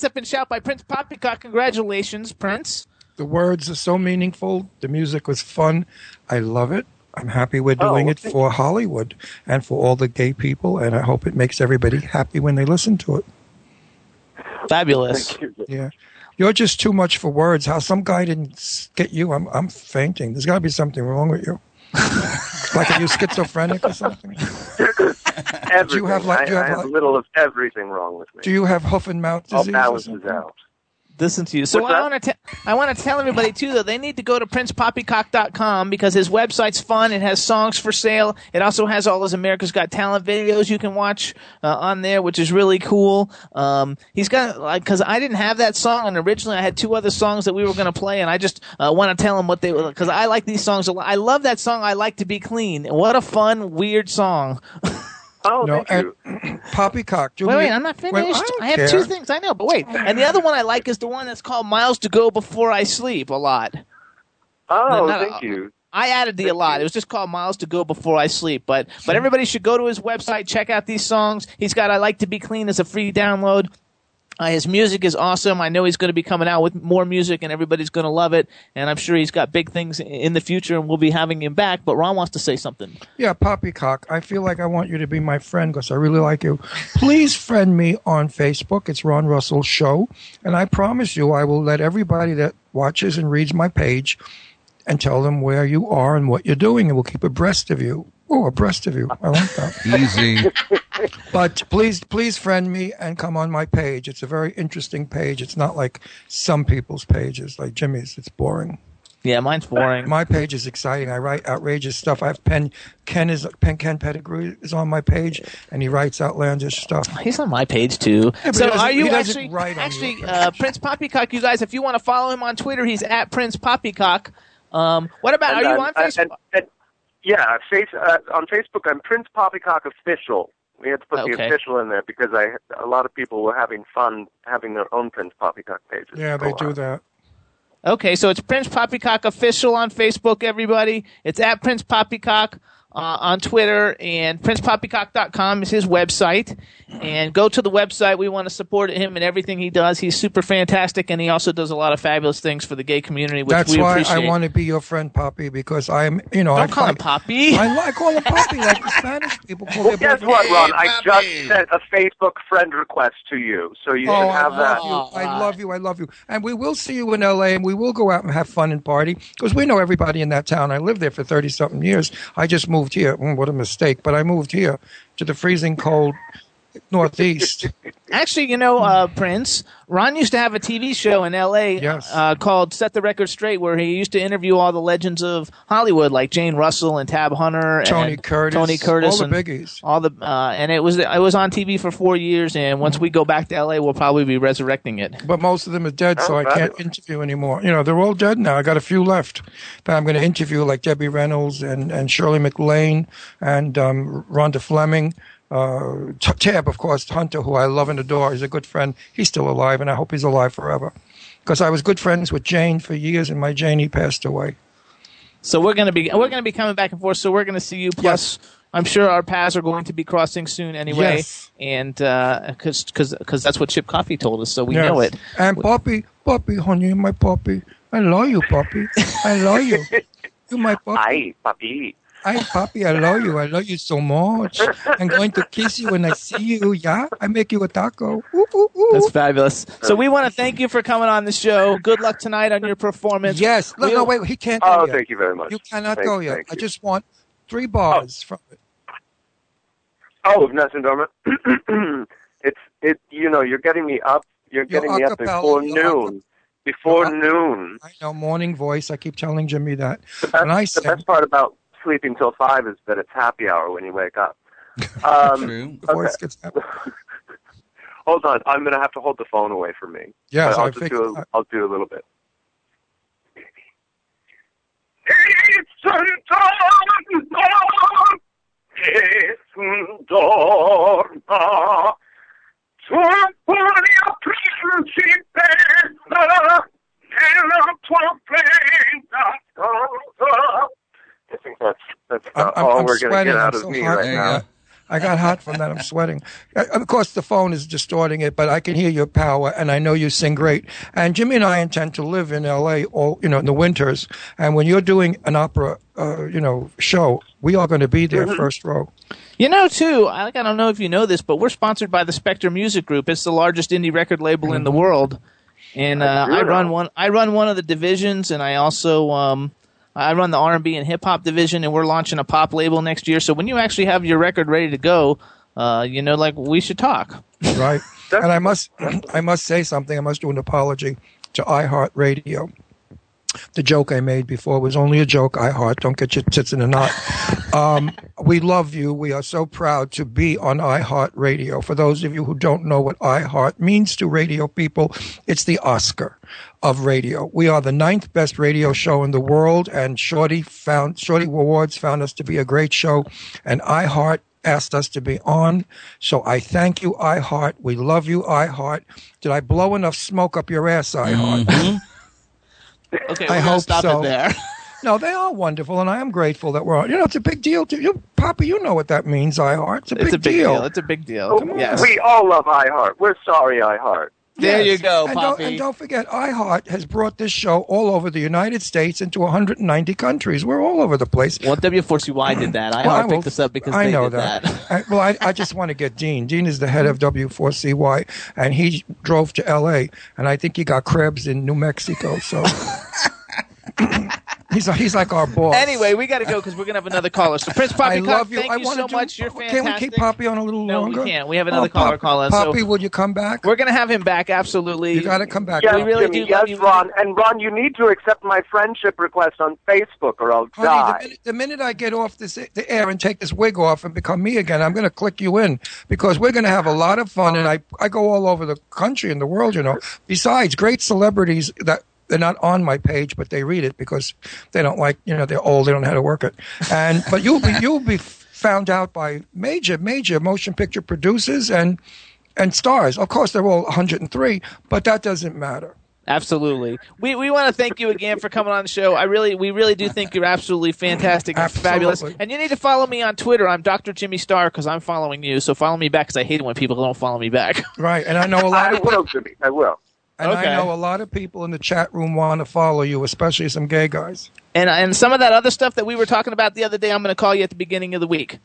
Rise Up and Shout by Prince Poppycock. Congratulations, Prince. The words are so meaningful. The music was fun. I love it. I'm happy we're oh, doing Oh, it for Hollywood and for all the gay people, and I hope it makes everybody happy when they listen to it. Fabulous. Yeah. You're just too much for words. How some guy didn't get you, I'm, I'm fainting. There's got to be something wrong with you. like, are you schizophrenic or something? Everything. have, like- I, do you have, I have like- little of everything wrong with me. Do you have hoof and mouth disease? or balances something? out. Listen to you. So What's I want to I want to tell everybody too though they need to go to princepoppycock.com because his website's fun. It has songs for sale. It also has all his America's Got Talent videos you can watch uh, on there, which is really cool. Um, he's got like because I didn't have that song and originally I had two other songs that we were going to play and I just uh, want to tell him what they were because I like these songs a lot. I love that song. I like to be clean. What a fun weird song. Oh, No, thank you. Poppycock. do Wait, me- wait, I'm not finished. don't I have care. two things. I know, but wait. And the other one I like is the one that's called Miles to Go Before I Sleep a lot. Oh, not- thank you. I added the a lot. It was just called Miles to Go Before I Sleep. But but everybody should go to his website, check out these songs. He's got I Like to Be Clean as a free download. Uh, his music is awesome. I know he's going to be coming out with more music, and everybody's going to love it. And I'm sure he's got big things in the future, and we'll be having him back. But Ron wants to say something. Yeah, Poppycock, I feel like I want you to be my friend because I really like you. Please friend me on Facebook. It's Ron Russell Show. And I promise you, I will let everybody that watches and reads my page and tell them where you are and what you're doing, and we'll keep abreast of you. Oh, abreast of you. I like that. Easy. But please, please friend me and come on my page. It's a very interesting page. It's not like some people's pages, like Jimmy's. It's boring. Yeah, mine's boring. My page is exciting. I write outrageous stuff. I have Pen Ken is Pen Ken Pettigrew is on my page, and he writes outlandish stuff. He's on my page too. but so are you actually actually uh, Prince Poppycock? You guys, if you want to follow him on Twitter, he's at Prince Poppycock. Um, what about? Are you on Facebook? and- and- yeah, face, uh, on Facebook, I'm Prince Poppycock Official. We had to put the official in there because I a lot of people were having fun having their own Prince Poppycock pages. Yeah, they do on. that. Okay, so it's Prince Poppycock official on Facebook, everybody. It's at Prince Poppycock uh, on Twitter, and princepoppycock.com is his website. And go to the website. We want to support him and everything he does. He's super fantastic, and he also does a lot of fabulous things for the gay community, which That's we why appreciate. I want to be your friend, Poppy, because I'm, you know, Don't I call him Poppy. I, I call him Poppy, like the Spanish people call Well, their guess what, Ron? I Hey, just sent a Facebook friend request to you, so you Oh, should I have that. love you. I love you. I love you. And we will see you in LA and we will go out and have fun and party because we know everybody in that town. I lived there for 30 something years. I just moved here. Mm, what a mistake. But I moved here to the freezing cold Northeast. Actually, you know, uh, Prince, Ron used to have a TV show in L.A. Yes. Uh, called Set the Record Straight, where he used to interview all the legends of Hollywood, like Jane Russell and Tab Hunter, Tony and Curtis, Tony Curtis, all the and biggies. all the. Uh, and it was it was on TV for four years, and once we go back to L.A., we'll probably be resurrecting it. But most of them are dead, so I can't interview anymore. You know, they're all dead now. I got a few left that I'm going to interview, like Debbie Reynolds and, and Shirley MacLaine and um, Rhonda Fleming. Uh, T- Tab, of course, Hunter, who I love and adore. He's a good friend. He's still alive, and I hope he's alive forever. Because I was good friends with Jane for years, and my Janie passed away. So we're gonna be we're gonna be coming back and forth. So we're gonna see you. Plus, I'm sure our paths are going to be crossing soon anyway. Yes. And because because that's what Chip Coffey told us, so we Yes. know it. And Poppy, Poppy, honey, my Poppy. I love you, Poppy. I love you. You my Poppy. Hi, papi. Hi, Poppy. I love you. I love you so much. I'm going to kiss you when I see you. Yeah, I make you a taco. Ooh, ooh, ooh. That's fabulous. So we want to thank you for coming on the show. Good luck tonight on your performance. Yes. No, We- no, wait. He can't go Oh, yet. thank you very much. You cannot Thank- go yet. I just want three bars from it. Oh, of Nessun Dorma. it's it. You know, you're getting me up. You're Your getting me up before your noon. Before your ac- noon. I know morning voice. I keep telling Jimmy that. The best, And I the said, best part about sleeping till five is that it's happy hour when you wake up. Um, True. the voice gets happy. hold on, I'm going to have to hold the phone away from me. Yeah, But I'll I just figured do. A, that. I'll do a little bit. I think that's that's I'm, I'm, all I'm we're going to get out I'm of so me hot right There now. go. I got hot from that. I'm sweating. Uh, Of course, the phone is distorting it, but I can hear your power, and I know you sing great. And Jimmy and I intend to live in L.A. all you know in the winters. And when you're doing an opera, uh, you know, show, we are going to be there first row. You know, too, I, like, I don't know if you know this, but we're sponsored by the Spectre Music Group. It's the largest indie record label in the world, and uh, I run one. I run one of the divisions, and I also um, I run the R and B and hip hop division, and we're launching a pop label next year. So when you actually have your record ready to go, uh, you know, like we should talk. right? and I must, I must say something. I must do an apology to iHeartRadio. The joke I made before was only a joke. iHeart, don't get your tits in a knot. Um, we love you. We are so proud to be on iHeart Radio. For those of you who don't know what iHeart means to radio people, it's the Oscar of radio. We are the ninth best radio show in the world, and Shorty found Shorty Awards found us to be a great show, and iHeart asked us to be on. So I thank you, iHeart. We love you, iHeart. Did I blow enough smoke up your ass, iHeart? Okay, I we're gonna hope stop so. it there. No, they are wonderful, and I am grateful that we're on. You know, it's a big deal to you, Papa. You know what that means, iHeart. It's a, it's big, a big deal. It's a big deal. Oh, Yes. We all love iHeart. We're sorry, iHeart. There Yes. you go, and Poppy. Don't, and don't forget, iHeart has brought this show all over the United States into 190 countries. We're all over the place. Well, W4CY did that. I Well, picked this up because I they know did that. I, well, I, I just want to get Dean. Dean is the head of W4CY, and he drove to L.A. and I think he got crabs in New Mexico. So He's like, he's like our boss. Anyway, we got to go because we're gonna have another caller. So Prince Poppy, I love you. thank I you wanna so do- much. You're Can we keep Poppy on a little longer? No, we can't. We have another Oh, caller Pop- calling, so- Poppy, will you come back? We're gonna have him back. Absolutely. You got to come back. Yes, We really Jimmy, do love yes, you. Ron. And Ron, you need to accept my friendship request on Facebook, or I'll Honey, die. the minute, the minute I get off this the air and take this wig off and become me again, I'm going to click you in because we're going to have a lot of fun. And I, I go all over the country and the world, you know. Besides, great celebrities that they're not on my page, but they read it because they don't like, you know, they're old, they don't know how to work it. And but you'll be you'll be found out by major major motion picture producers and and stars. Of course, they're all 103, but that doesn't matter. Absolutely. We we want to thank you again for coming on the show. I really we really do think you're absolutely fantastic and fabulous. And you need to follow me on Twitter. I'm Dr. Jimmy Star because I'm following you. So follow me back because I hate it when people don't follow me back. Right, and I know a lot I of will, Jimmy. I will. And Okay. I know a lot of people in the chat room want to follow you, especially some gay guys. And and some of that other stuff that we were talking about the other day, I'm going to call you at the beginning of the week.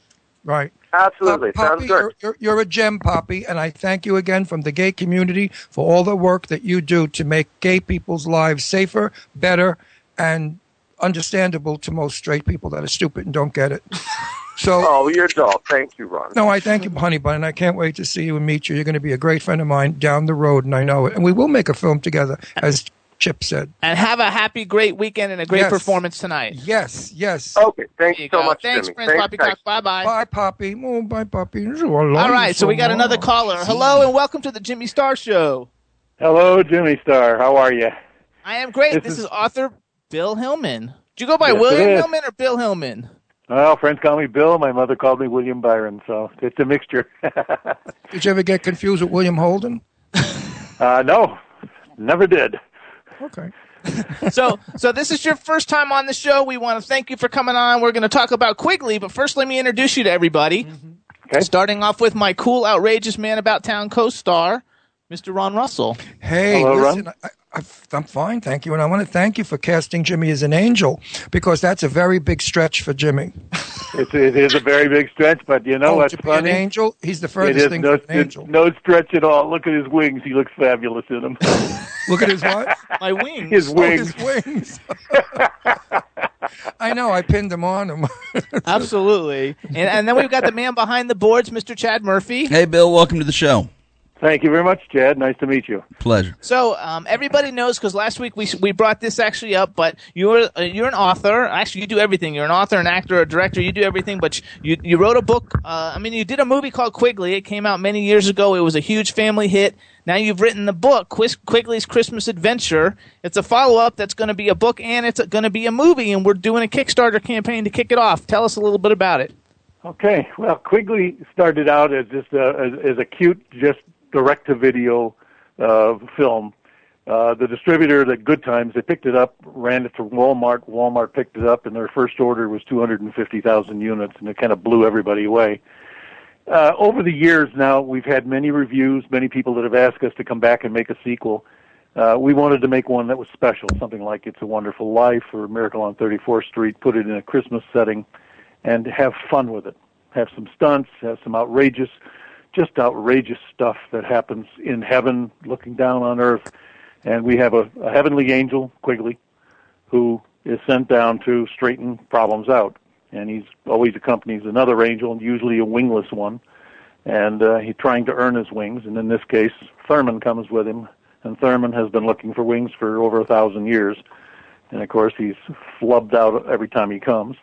Right. Absolutely. Uh, Poppy, Sounds good. you're, you're, you're a gem, Poppy, and I thank you again from the gay community for all the work that you do to make gay people's lives safer, better, and understandable to most straight people that are stupid and don't get it. So, Oh, you're dull. Thank you, Ron. no, I thank you, Honey Bun, and I can't wait to see you and meet you. You're going to be a great friend of mine down the road, and I know it. And we will make a film together, as Chip said. And have a happy, great weekend and a great Yes. performance tonight. Yes, yes. Okay. Thank you you so go. much, Thanks, Jimmy. Prince Thanks, Poppycock. thanks. Bye bye. Bye, Poppy. Oh, bye, Poppy. All right, so we got another caller. Hello and welcome to the Jimmy Star Show. Hello, Jimmy Star. How are you? I am great. This, This is, is- author Bill Hillman. Do you go by Yes, William. Hillman or Bill Hillman? Well, friends call me Bill. My mother called me William Byron, so it's a mixture. Did you ever get confused with William Holden? uh, no, never did. Okay. so, so this is your first time on the show. We want to thank you for coming on. We're going to talk about Quigley, but first, let me introduce you to everybody. Okay. Starting off with my cool, outrageous man about town co-star, Mr. Ron Russell. Hey, Hello, Ron. listen, I, I, I'm fine, thank you, and I want to thank you for casting Jimmy as an angel because that's a very big stretch for Jimmy. It's, it is a very big stretch, but you know oh, what's to be funny? an angel, he's the furthest is thing no, from an angel. no stretch at all. Look at his wings. He looks fabulous in them. Look at his what? My wings. his Oh, wings. his wings. I know. I pinned him on him. Absolutely. And, and then we've got the man behind the boards, Mr. Chad Murphy. Hey, Bill, welcome to the show. Thank you very much, Chad. Nice to meet you. Pleasure. So um, everybody knows because last week we we brought this actually up, but you're uh, you're an author. Actually, you do everything. You're an author, an actor, a director. You do everything. But you you wrote a book. Uh, I mean, you did a movie called Quigley. It came out many years ago. It was a huge family hit. Now you've written the book, Quis- Quigley's Christmas Adventure. It's a follow up that's going to be a book and it's going to be a movie. And we're doing a Kickstarter campaign to kick it off. Tell us a little bit about it. Okay. Well, Quigley started out as just a, as, as a cute, just direct-to-video uh, film. Uh, the distributor, the Good Times, they picked it up, ran it to Walmart. Walmart picked it up, and their first order was 250,000 units, and it kind of blew everybody away. Uh, over the years now, we've had many reviews, many people that have asked us to come back and make a sequel. Uh, we wanted to make one that was special, something like It's a Wonderful Life or Miracle on 34th Street, put it in a Christmas setting, and have fun with it. Have some stunts, have some outrageous, just outrageous stuff that happens in heaven, looking down on earth. And we have a, a heavenly angel, Quigley, who is sent down to straighten problems out. And he's always accompanies another angel, usually a wingless one. And uh, he's trying to earn his wings. And in this case, Thurman comes with him. And Thurman has been looking for wings for over a thousand years. And of course, he's flubbed out every time he comes.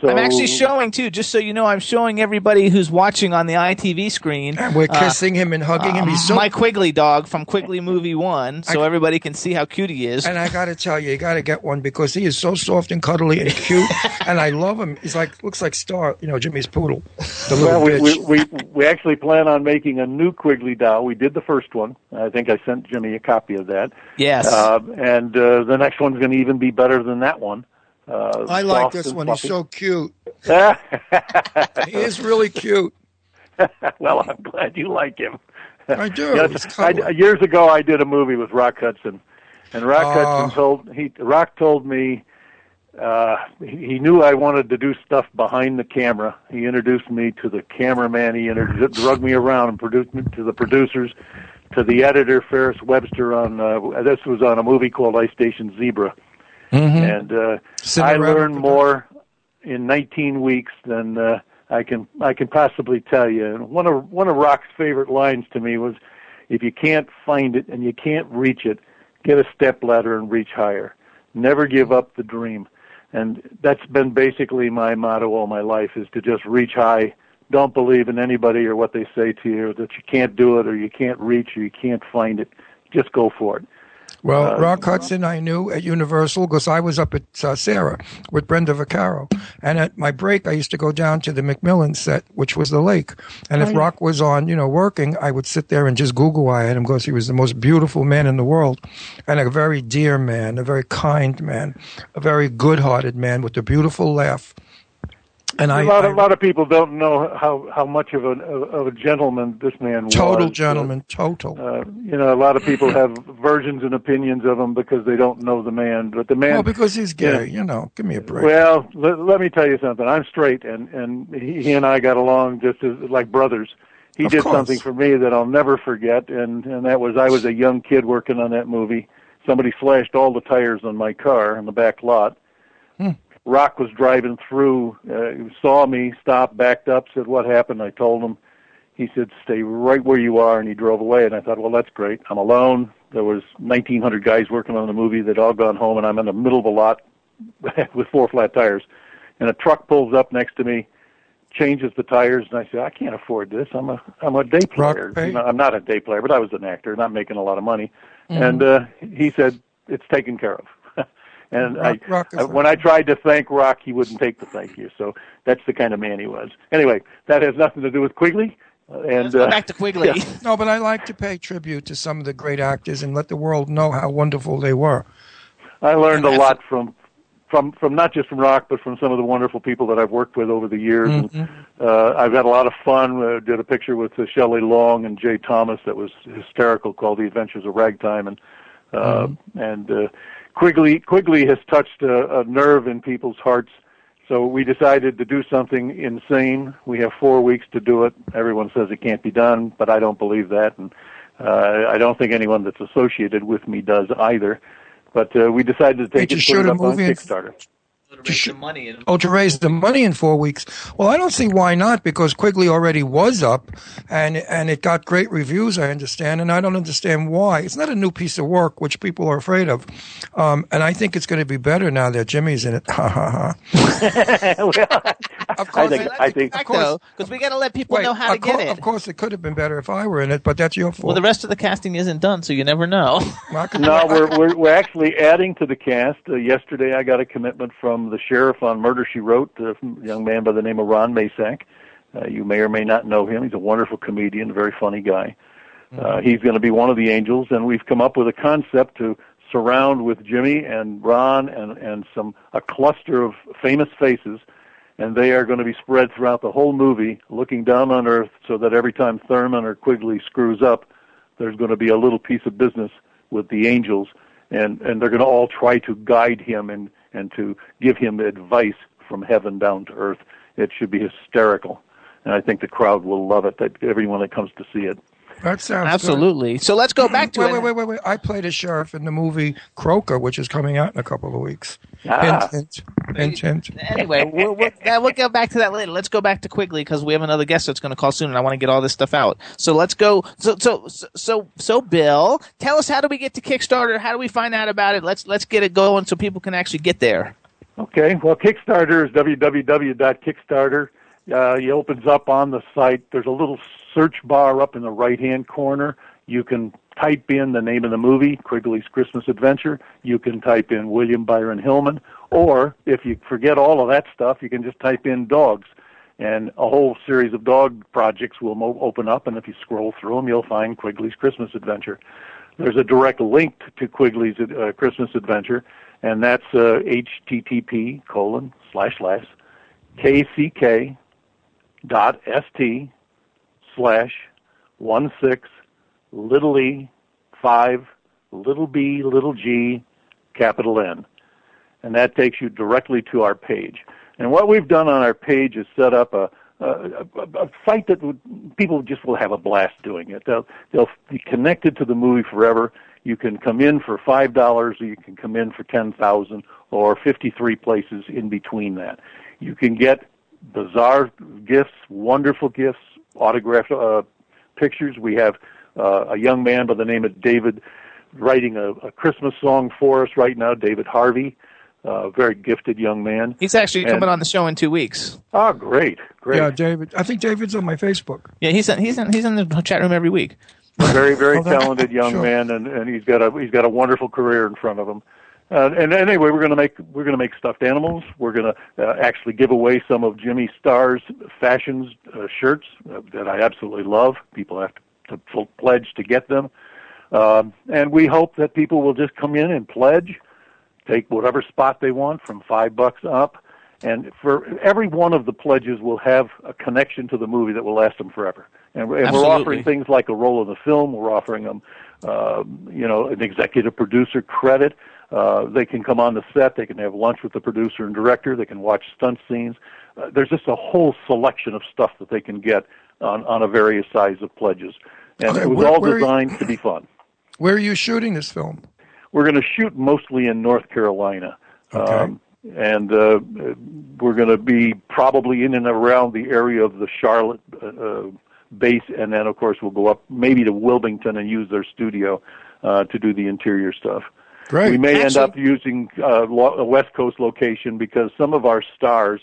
So I'm actually showing too, just so you know, I'm showing everybody who's watching on the ITV screen. and we're uh, kissing him and hugging him. He's so. my Quigley dog from Quigley Movie One, so I- everybody can see how cute he is. and I got to tell you, you got to get one because he is so soft and cuddly and cute, and I love him. He's like looks like Star, you know, Jimmy's poodle, the little Well, we, bitch. we, we, we actually plan on making a new Quigley doll. We did the first one. I think I sent Jimmy a copy of that. yes. Uh, and uh, the next one's going to even be better than that one. Uh, I like this one. He's so cute. He is really cute. well, I'm glad you like him. I do. I, years ago, I did a movie with Rock Hudson, and Rock Oh. Hudson told he Rock told me uh, he, knew I wanted to do stuff behind the camera. He introduced me to the cameraman. He inter- drug me around and produced me to the producers, to the editor Ferris Webster on uh, this was on a movie called Ice Station Zebra, and uh, I learned more in 19 weeks than uh, I can I can possibly tell you. And one of one of Rock's favorite lines to me was, "If you can't find it and you can't reach it, get a step ladder and reach higher. Never give up the dream." And that's been basically my motto all my life: is to just reach high. Don't believe in anybody or what they say to you that you can't do it or you can't reach or you can't find it. Just go for it. Well, Uh, Rock Hudson, I knew at Universal because I was up at uh, Sarah with Brenda Vaccaro. And at my break, I used to go down to the McMillan set, which was the lake. And if Rock was on, you know, working, I would sit there and just Google at him because he was the most beautiful man in the world and a very dear man, a very kind man, a very good hearted man with a beautiful laugh. And I, a lot, I- of, a lot of people don't know how how much of a of a gentleman this man was. total Uh, gentleman, total. Uh, you know, a lot of people have versions and opinions of him because they don't know the man. But the man, well, because he's gay, Yeah. you know. Give me a break. well, let, let me tell you something. I'm straight, and and he, he and I got along just as like brothers. He Of did course. something for me that I'll never forget, and and that was I was a young kid working on that movie. Somebody slashed all the tires on my car in the back lot. Rock was driving through, uh, he saw me, stopped, backed up, said, "What happened?" I told him. He said, "Stay right where you are," and he drove away. And I thought, "Well, that's great. I'm alone. There was 1,900 guys working on the movie. They'd all gone home, and I'm in the middle of a lot with four flat tires. And a truck pulls up next to me, changes the tires, and I said, "I can't afford this. I'm a I'm a day player. You know, I'm not a day player, but I was an actor, not making a lot of money." Mm-hmm. And uh, he said, "It's taken care of." And Rock- I, Rock is I, a- when I tried to thank Rock, he wouldn't take the thank you. So that's the kind of man he was. Anyway, that has nothing to do with Quigley. And Let's go uh, back to Quigley. yeah. No, but I like to pay tribute to some of the great actors and let the world know how wonderful they were. I learned a lot from from from not just from rock, but from some of the wonderful people that I've worked with over the years. And, uh, I've had a lot of fun. Uh, did a picture with uh, Shelley Long and Jay Thomas that was hysterical, called "The Adventures of Ragtime," and uh, and uh, Quigley Quigley has touched a, a nerve in people's hearts. So we decided to do something insane. We have four weeks to do it. Everyone says it can't be done, but I don't believe that, and uh, I don't think anyone that's associated with me does either. But uh, we decided to take you it put it a up on movie in- Kickstarter. Raise some money and Oh, to raise the money in four weeks. Well, I don't see why not because Quigley already was up, and and it got great reviews. I understand, and I don't understand why. It's not a new piece of work, which people are afraid of, um, and I think it's going to be better now that Jimmy's in it. Ha ha ha. well, Of I think I think back course. because we got to let people Wait, know how to of, cour- get of it. course, it could have been better if I were in it, but that's your fault. Well, the rest of the casting isn't done, so you never know. Well, I could- no, we're we're we're actually adding to the cast. Uh, yesterday, I got a commitment from the sheriff on Murder She Wrote, uh, a young man by the name of Ron Masak. Uh, you may or may not know him. He's a wonderful comedian, a very funny guy. Uh, he's going to be one of the angels, and we've come up with a concept to surround with Jimmy and Ron and and some a cluster of famous faces, and they are going to be spread throughout the whole movie, looking down on Earth, so that every time Thurman or Quigley screws up, there's going to be a little piece of business with the angels, and and they're going to all try to guide him and and to give him advice from heaven down to earth. It should be hysterical, and I think the crowd will love it. That everyone that comes to see it. That sounds good. Absolutely. So let's go back to Wait, it. wait, wait, wait, wait. I played a sheriff in the movie Croker, which is coming out in a couple of weeks. Ah. Hint, hint, hint, hint. Anyway, we'll, we'll, we'll get back to that later. Let's go back to Quigley because we have another guest that's going to call soon, and I want to get all this stuff out. So let's go. So, so, so, so, Bill, tell us how do we get to Kickstarter? How do we find out about it? Let's let's get it going so people can actually get there. Okay, well, Kickstarter is www.kickstarter. Uh, it opens up on the site. There's a little search bar up in the right hand corner. You can type in the name of the movie, Quigley's Christmas Adventure. You can type in William Byron Hillman. Or if you forget all of that stuff, you can just type in dogs. And a whole series of dog projects will mo- open up. And if you scroll through them, you'll find Quigley's Christmas Adventure. There's a direct link to Quigley's uh, Christmas Adventure, and that's uh, http colon slash slash kck dot st slash one six little e five little b little g capital N, and that takes you directly to our page. And what we've done on our page is set up a a, a, a site that would, people just will have a blast doing it. They'll they'll be connected to the movie forever. You can come in for five dollars, or you can come in for ten thousand, or 53 places in between that. You can get bizarre gifts, wonderful gifts, autographed uh, pictures. We have uh, a young man by the name of David writing a, a Christmas song for us right now, David Harvey, a very gifted young man. He's actually And- coming on the show in two weeks. Oh, great, great. Yeah, David. I think David's on my Facebook. Yeah, he's in, he's in, he's in the chat room every week. very very talented young sure. man and and he's got a he's got a wonderful career in front of him uh, and anyway we're going to make we're going to make stuffed animals. We're going to uh, actually give away some of Jimmy Star's fashions uh, shirts uh, that i absolutely love. People have to, to pledge to get them. Um, and we hope that people will just come in and pledge take whatever spot they want from five bucks up. And for every one of the pledges will have a connection to the movie that will last them forever. And, we're- and we're offering things like a role in the film. We're offering them uh, you know an executive producer credit uh, they can come on the set they can have lunch with the producer and director they can watch stunt scenes uh, there's just a whole selection of stuff that they can get on, on a various size of pledges and Okay, it was where- all designed to be fun Where are you shooting this film? we're going to shoot mostly in North Carolina. Okay. Um, and uh, we're going to be probably in and around the area of the Charlotte uh, uh, base, and then of course we'll go up maybe to Wilmington and use their studio uh, to do the interior stuff. Great. We may end up using uh, a West Coast location because some of our stars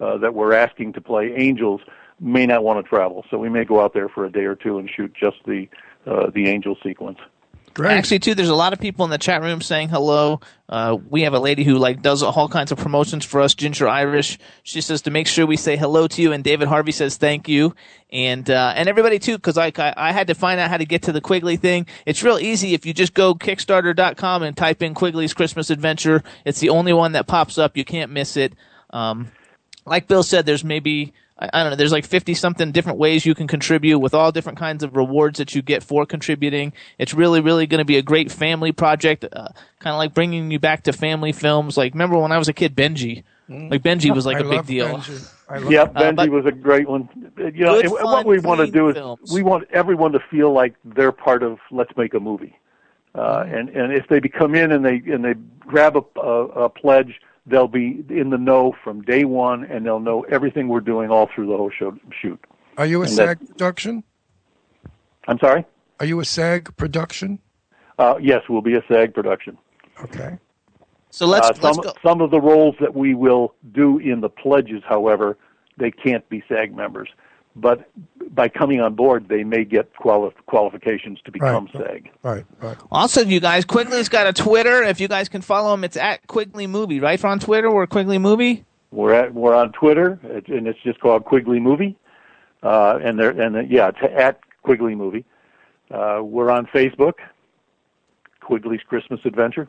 uh, that we're asking to play angels may not want to travel, so we may go out there for a day or two and shoot just the uh, the angel sequence. Actually, too, there's a lot of people in the chat room saying hello. Uh, we have a lady who like does all kinds of promotions for us, Ginger Irish. She says to make sure we say hello to you, and David Harvey says thank you, and uh, and everybody too, because I, I I had to find out how to get to the Quigley thing. It's real easy if you just go Kickstarter.com and type in Quigley's Christmas Adventure. It's the only one that pops up. You can't miss it. Um, like Bill said, there's maybe I, I don't know, there's like fifty something different ways you can contribute with all different kinds of rewards that you get for contributing. It's really, really going to be a great family project, uh, kind of like bringing you back to family films. Like remember when I was a kid, Benji. Like Benji was like I a big deal. Benji. I love Yeah, Uh, Benji but- was a great one. Uh, You know, Good, and what fun, we want to do is films. we want everyone to feel like they're part of Let's Make a Movie. Uh, Mm-hmm. and and if they come in and they and they grab a, a, a pledge, they'll be in the know from day one, and they'll know everything we're doing all through the whole show shoot. Are you a And SAG production? I'm sorry. Are you a SAG production? Uh, yes, we'll be a SAG production. Okay. So let's uh, let's some go. some of the roles that we will do in the pledges, however, they can't be SAG members. But by coming on board, they may get quali- qualifications to become Right. SAG. Right. Right. Also, you guys, Quigley's got a Twitter. If you guys can follow him, it's at Quigley Movie, right? On Twitter, we're Quigley Movie. We're at we're on Twitter, and it's just called Quigley Movie, uh, and there and uh, yeah, it's at Quigley Movie. Uh, we're on Facebook, Quigley's Christmas Adventure.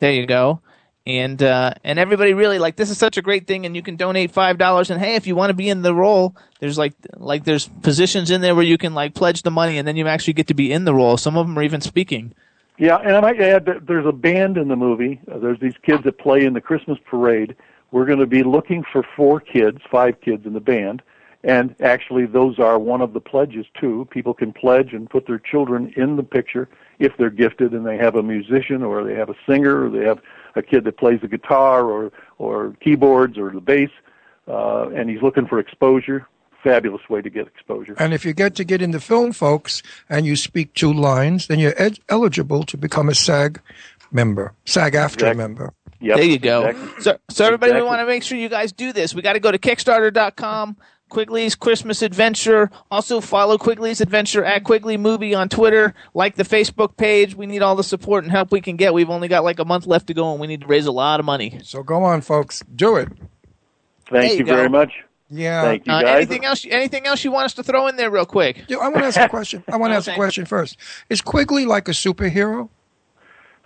There you go. And uh, and everybody really like this is such a great thing, and you can donate five dollars. And hey, if you want to be in the role, there's like like there's positions in there where you can like pledge the money, and then you actually get to be in the role. Some of them are even speaking. Yeah, and I might add that there's a band in the movie. Uh, there's these kids that play in the Christmas parade. We're going to be looking for four kids, five kids in the band, and actually those are one of the pledges too. People can pledge and put their children in the picture if they're gifted and they have a musician or they have a singer or they have a kid that plays the guitar or or keyboards or the bass, uh, and he's looking for exposure. Fabulous way to get exposure. And if you get to get in the film, folks, and you speak two lines, then you're ed- eligible to become a SAG member, SAG after Exact- member. Yep, there you go. exactly. So so everybody, we want to make sure you guys do this. We got to go to Kickstarter.com. Quigley's Christmas Adventure. Also follow Quigley's Adventure at Quigley Movie on Twitter. Like the Facebook page. We need all the support and help we can get. We've only got like a month left to go, and we need to raise a lot of money. So go on, folks, do it. Thank There you you very much. Yeah. Thank you Uh, guys. anything else? Anything else you want us to throw in there, real quick? Yeah, I want to ask a question. I want to ask a question first. Is Quigley like a superhero?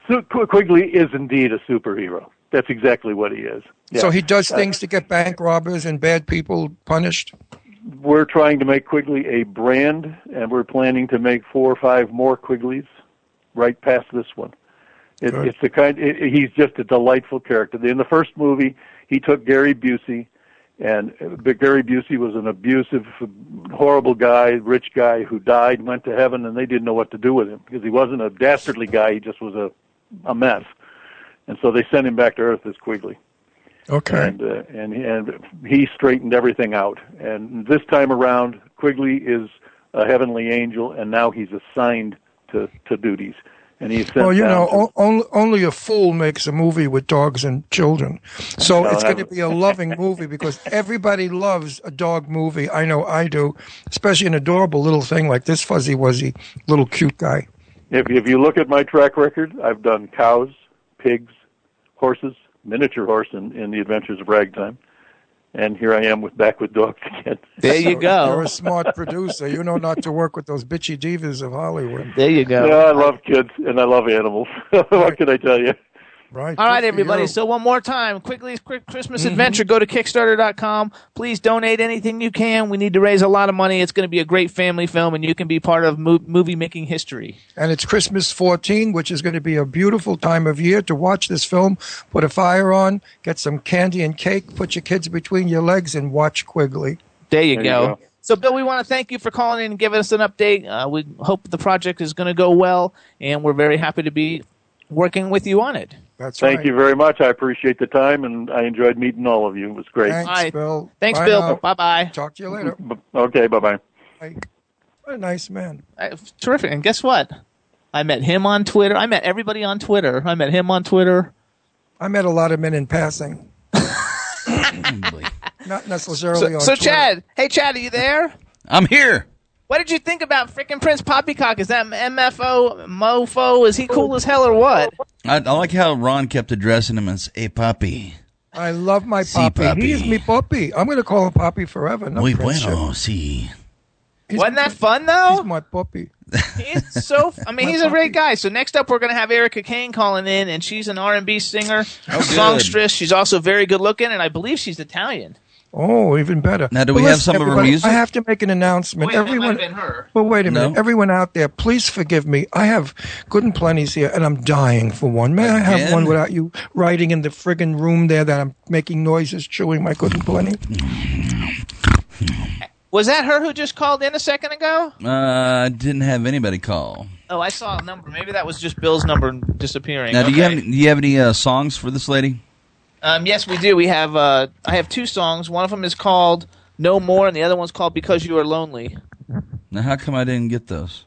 Su- Qu- Quigley is indeed a superhero. That's exactly what he is. Yeah. So he does uh, things to get bank robbers and bad people punished? we're trying to make Quigley a brand, and we're planning to make four or five more Quigleys right past this one. It, it's the kind. It, he's just a delightful character. In the first movie, he took Gary Busey, and uh, but Gary Busey was an abusive, horrible guy, rich guy who died, went to heaven, and they didn't know what to do with him because he wasn't a dastardly guy. He just was a a mess. And so they sent him back to Earth as Quigley. Okay. And uh, and he- and he straightened everything out. And this time around, Quigley is a heavenly angel, and now he's assigned to to duties. And he's sent Well, you know, to- only, only a fool makes a movie with dogs and children. So No, it's going to be a loving movie because everybody loves a dog movie. I know I do, especially an adorable little thing like this fuzzy wuzzy little cute guy. If if you look at my track record, I've done cows, pigs, horses, miniature horse in, in the Adventures of Ragtime, and here I am with back with dogs again. There you go. You're a smart producer. You know not to work with those bitchy divas of Hollywood. There you go. Yeah, I love kids and I love animals. what can I tell you? Right. All right, everybody. So one more time, quickly, quick Christmas adventure. Go to Kickstarter.com. Please donate anything you can. We need to raise a lot of money. It's going to be a great family film, and you can be part of mo- movie making history. and it's Christmas 14, which is going to be a beautiful time of year to watch this film. Put a fire on, get some candy and cake, put your kids between your legs, and watch Quigley. There you There you go. go. So, Bill, we want to thank you for calling in and giving us an update. Uh, we hope the project is going to go well, and we're very happy to be working with you on it. That's Thank right. you very much. I appreciate the time and I enjoyed meeting all of you. It was great. Thanks, All right. Bill. Thanks, Bye Bill. Bye bye. Talk to you later. Okay, bye bye. Bye. What a nice man. Terrific. And guess what? I met him on Twitter. I met everybody on Twitter. I met him on Twitter. I met a lot of men in passing, not necessarily So, on so Twitter. Chad, hey Chad, are you there? I'm here. What did you think about freaking Prince Poppycock? Is that MFO mofo? Is he cool as hell or what? I, I like how Ron kept addressing him as a puppy. I love my Si, puppy. puppy. He is me puppy. I'm going to call him puppy forever. No Muy friendship. bueno, sí. He's- Wasn't that fun He's though? my puppy. He's so. I mean, he's a great guy. So next up, we're gonna have Arika Kane calling in, and she's an R and B singer, oh, good. songstress. She's also very good looking, and I believe she's Italian. Oh, even better. Now, do Well, we have listen, some of her music? I have to make an announcement. Wait, that might Everyone, have been her. But wait a minute, everyone out there, please forgive me. I have good and plenty's here, and I'm dying for one. May I have one without you writing in the friggin' room there that I'm making noises, chewing my good and plenty? Was that her who just called in a second ago? Uh, I didn't have anybody call. Oh, I saw a number. Maybe that was just Bill's number disappearing. Now, do you have any, do you have any uh, songs for this lady? Um, yes, we do. We have. Uh, I have two songs. One of them is called "No More," and the other one's called "Because You Are Lonely." Now, how come I didn't get those?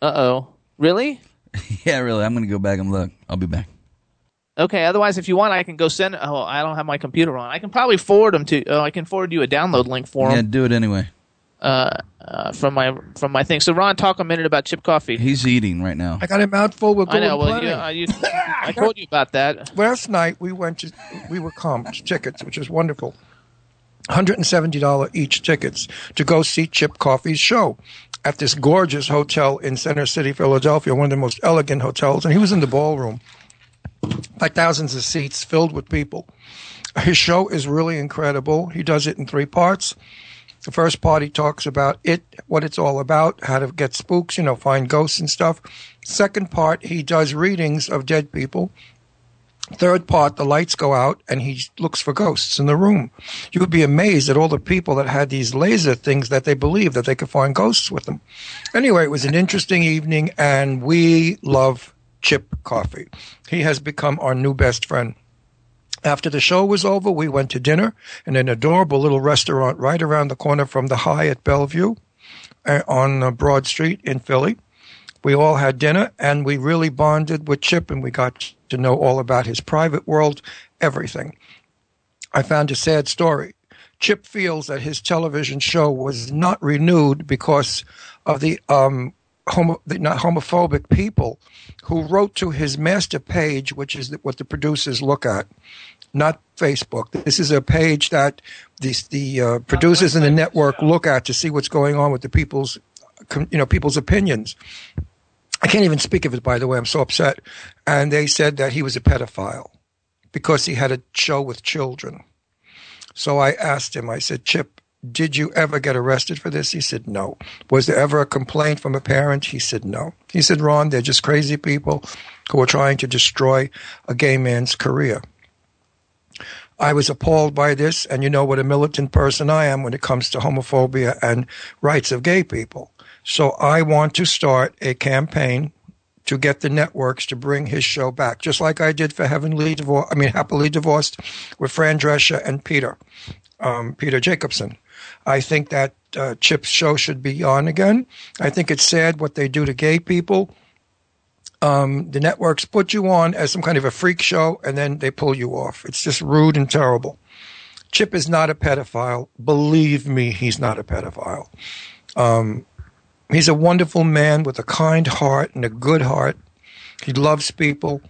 Uh oh. Really? yeah, really. I'm going to go back and look. I'll be back. Okay. Otherwise, if you want, I can go send. Oh, I don't have my computer on. I can probably forward them to. Oh, I can forward you a download link for them. Yeah, do it anyway. Uh, uh, from my from my thing. So, Ron, talk a minute about Chip Coffey. He's eating right now. I got a mouthful with I know. Well, plenty. you, uh, you, I told you about that. Last night we went to we were comped tickets, which is wonderful. $170 each tickets to go see Chip Coffey's show at this gorgeous hotel in Center City, Philadelphia, one of the most elegant hotels. And he was in the ballroom, like thousands of seats filled with people. His show is really incredible. He does it in three parts. The first part he talks about it, what it's all about, how to get spooks, you know, find ghosts and stuff. Second part, he does readings of dead people. Third part, the lights go out and he looks for ghosts in the room. You would be amazed at all the people that had these laser things that they believed that they could find ghosts with them. Anyway, it was an interesting evening and we love Chip Coffey. He has become our new best friend. After the show was over, we went to dinner in an adorable little restaurant right around the corner from the Hyatt at Bellevue uh, on uh, Broad Street in Philly. We all had dinner and we really bonded with Chip and we got to know all about his private world, everything. I found a sad story. Chip feels that his television show was not renewed because of the um, homo, not homophobic people who wrote to his master page, which is what the producers look at, not Facebook. This is a page that the, the uh, producers in the network look at to see what's going on with the people's, you know, people's opinions. I can't even speak of it, by the way. I'm so upset. And they said that he was a pedophile because he had a show with children. So I asked him, I said, Chip, did you ever get arrested for this? He said, no. Was there ever a complaint from a parent? He said, no. He said, Ron, they're just crazy people who are trying to destroy a gay man's career. I was appalled by this, and you know what a militant person I am when it comes to homophobia and rights of gay people. So I want to start a campaign to get the networks to bring his show back, just like I did for Heavenly Divorced. I mean, Happily Divorced with Fran Drescher and Peter, um, Peter Jacobson. I think that uh, Chip's show should be on again. I think it's sad what they do to gay people. Um, the networks put you on as some kind of a freak show, and then they pull you off. It's just rude and terrible. Chip is not a pedophile. Believe me, he's not a pedophile. Um, he's a wonderful man with a kind heart and a good heart. He loves people.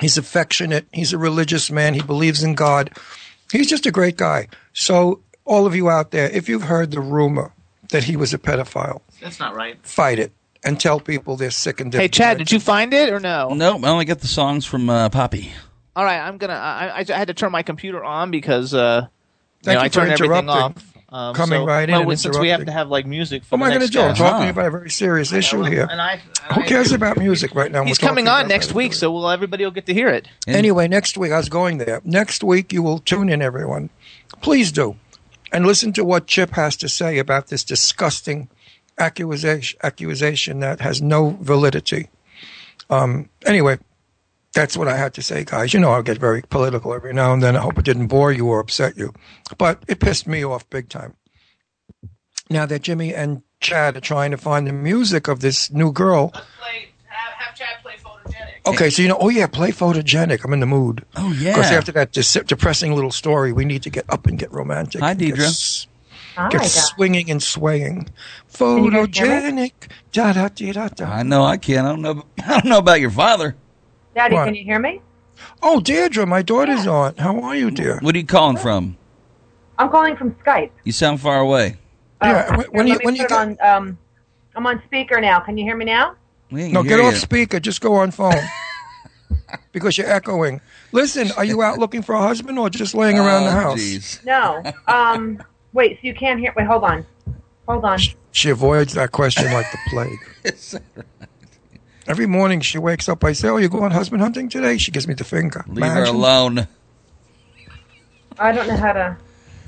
He's affectionate. He's a religious man. He believes in God. He's just a great guy. So, all of you out there, if you've heard the rumor that he was a pedophile, That's not right. fight it and tell people they're sick and different. Hey, Chad, did you find it or no? Nope, I only got the songs from uh, Poppy. All right, I'm gonna. I, I, I had to turn my computer on because uh, you Thank know, you I for turned everything interrupting. off. Um, Coming so- right in well, and since we have to have like music for What am I going to do? I'm talking about a very serious issue here. And I, Who cares about music right now? he's coming on next week, so well, everybody will get to hear it. Anyway, next week I was going there. Next week you will tune in, everyone. Please do, and listen to what Chip has to say about this disgusting accusation, accusation that has no validity. Um, anyway, that's what I had to say, guys. You know I'll get very political every now and then. I hope it didn't bore you or upset you, but it pissed me off big time. Now that Jimmy and Chad are trying to find the music of this new girl. Play, have, have Chad play photogenic. Okay, so you know, oh yeah, play photogenic. I'm in the mood. Oh yeah. Because after that dis- depressing little story, we need to get up and get romantic. Hi, Deidre. S- Hi, Get swinging and swaying. you guys hear me? Photogenic. Da da da da da. I know I can. I don't know. I don't know about your father. Daddy, What? can you hear me? Oh, Deirdre, my daughter's on. How are you, dear? What are you calling from? I'm calling from Skype. You sound far away. Yeah, Oh, when- when you- when you put on. Um, I'm on speaker now. Can you hear me now? We No, hear get off you. speaker. Just go on phone. because you're echoing. Listen, are you out looking for a husband or just laying around the Oh, house? jeez. No. Um, wait. So you can't hear? Wait, hold on. Hold on. She avoids that question like the plague. Every morning she wakes up, I say, "Oh, you going husband hunting today?" She gives me the finger. Leave her alone. I don't know how to.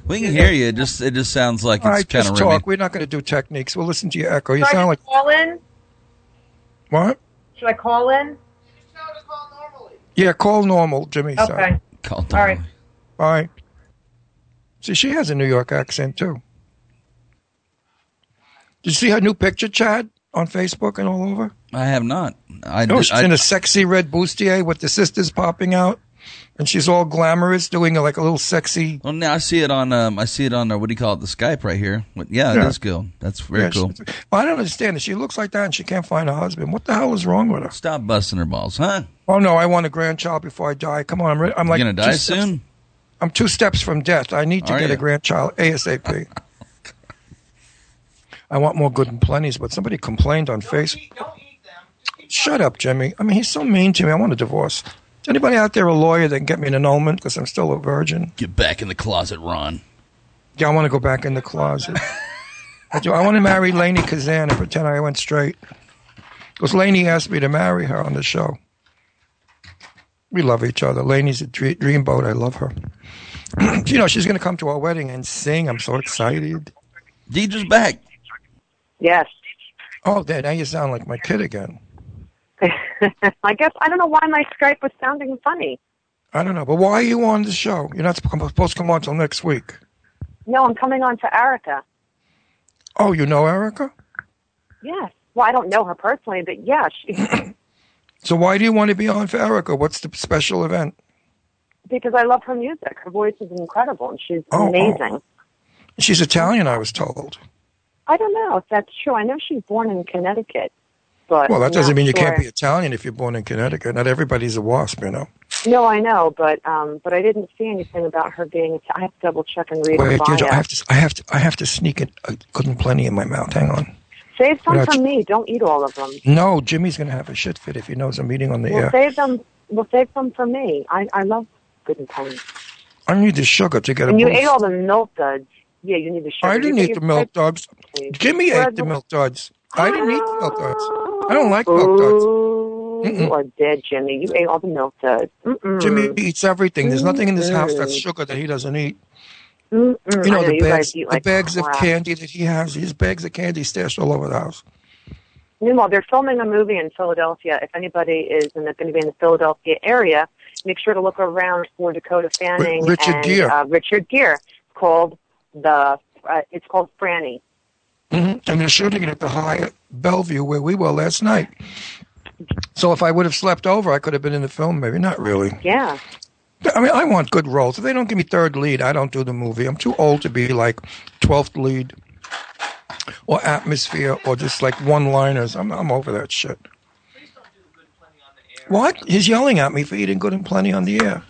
We can hear you. It just it just sounds like All it's right, kind just of talk. rimmy. We're not going to do techniques. We'll listen to your echo. You Should I sound just like call in? what? Should I call in? Yeah, call normal, Jimmy. said. Okay. Call All right. All right. See, she has a New York accent too. Did you see her new picture, Chad, on Facebook and all over? I have not. I, No, did- she's I- in a sexy red bustier with the sisters popping out, and she's all glamorous, doing like a little sexy. Well, now I see it on. Um, I see it on. Uh, what do you call it? The Skype right here. What, yeah, it Yeah. is cool. That's very Yeah, cool. she- Well, I don't understand it. She looks like that, and she can't find a husband. What the hell is wrong with her? Stop busting her balls, huh? Oh no, I want a grandchild before I die. Come on, I'm, re- I'm like you gonna die soon? I'm two steps from death. I need to Are get you? a grandchild ASAP. I want more good and plenties, but somebody complained on Facebook. Shut up, Jimmy. I mean, he's so mean to me. I want a divorce. Is anybody out there a lawyer that can get me an annulment because I'm still a virgin? Get back in the closet, Ron. Yeah, I want to go back in the closet. I do. I want to marry Lainie Kazan and pretend I went straight. Because Lainie asked me to marry her on the show. We love each other. Lainie's a dre- dreamboat. I love her. you know, she's going to come to our wedding and sing. I'm so excited. Deidre's back. Yes. Oh, there, now you sound like my kid again. I guess I don't know why my Skype was sounding funny. I don't know. But why are you on the show? You're not supposed to come on until next week. No, I'm coming on to Arika. Oh, you know Arika? Yes. Well, I don't know her personally, but yeah, she, So why do you want to be on for Arika? What's the special event? because I love her music. Her voice is incredible, and she's Oh, oh. amazing. She's Italian, I was told. I don't know if that's true. I know she's born in Connecticut, but Well, that doesn't mean you sure. can't be Italian if you're born in Connecticut. Not everybody's a wasp, you know. No, I know, but um, but I didn't see anything about her being. I have to double check and read her bio. I have to, I have to, I have to sneak it a good and plenty in my mouth. Hang on. Save some for me. Don't eat all of them. No, Jimmy's going to have a shit fit if he knows I'm eating on the We'll air. save them. We'll save them for me. I I love good and plenty. I need the sugar to get a And you boost. ate all the milk duds. Yeah, you need the sugar. I didn't eat the milk duds. Jimmy ate the milk duds. I didn't eat the milk duds. I don't like milk duds. Ooh, You are dead, Jimmy. You ate all the milk duds. Mm-mm. Jimmy eats everything. There's nothing in this house that's sugar that he doesn't eat. Mm-mm. You know I the you bags, the like bags of candy that he has. His bags of candy stashed all over the house. Meanwhile, they're filming a movie in Philadelphia. If anybody is and they're going to be in the Philadelphia area, make sure to look around for Dakota Fanning Ri- Richard and Gere. Uh, Richard Gere. It's called the. Uh, it's called Franny. hmm And they're shooting it at the Hyatt Bellevue where we were last night. So if I would have slept over, I could have been in the film. Maybe not really. Yeah. I mean, I want good roles. If they don't give me third lead, I don't do the movie. I'm too old to be like twelfth lead or atmosphere or just like one-liners. I'm I'm over that shit. What? He's yelling at me for eating good and plenty on the air.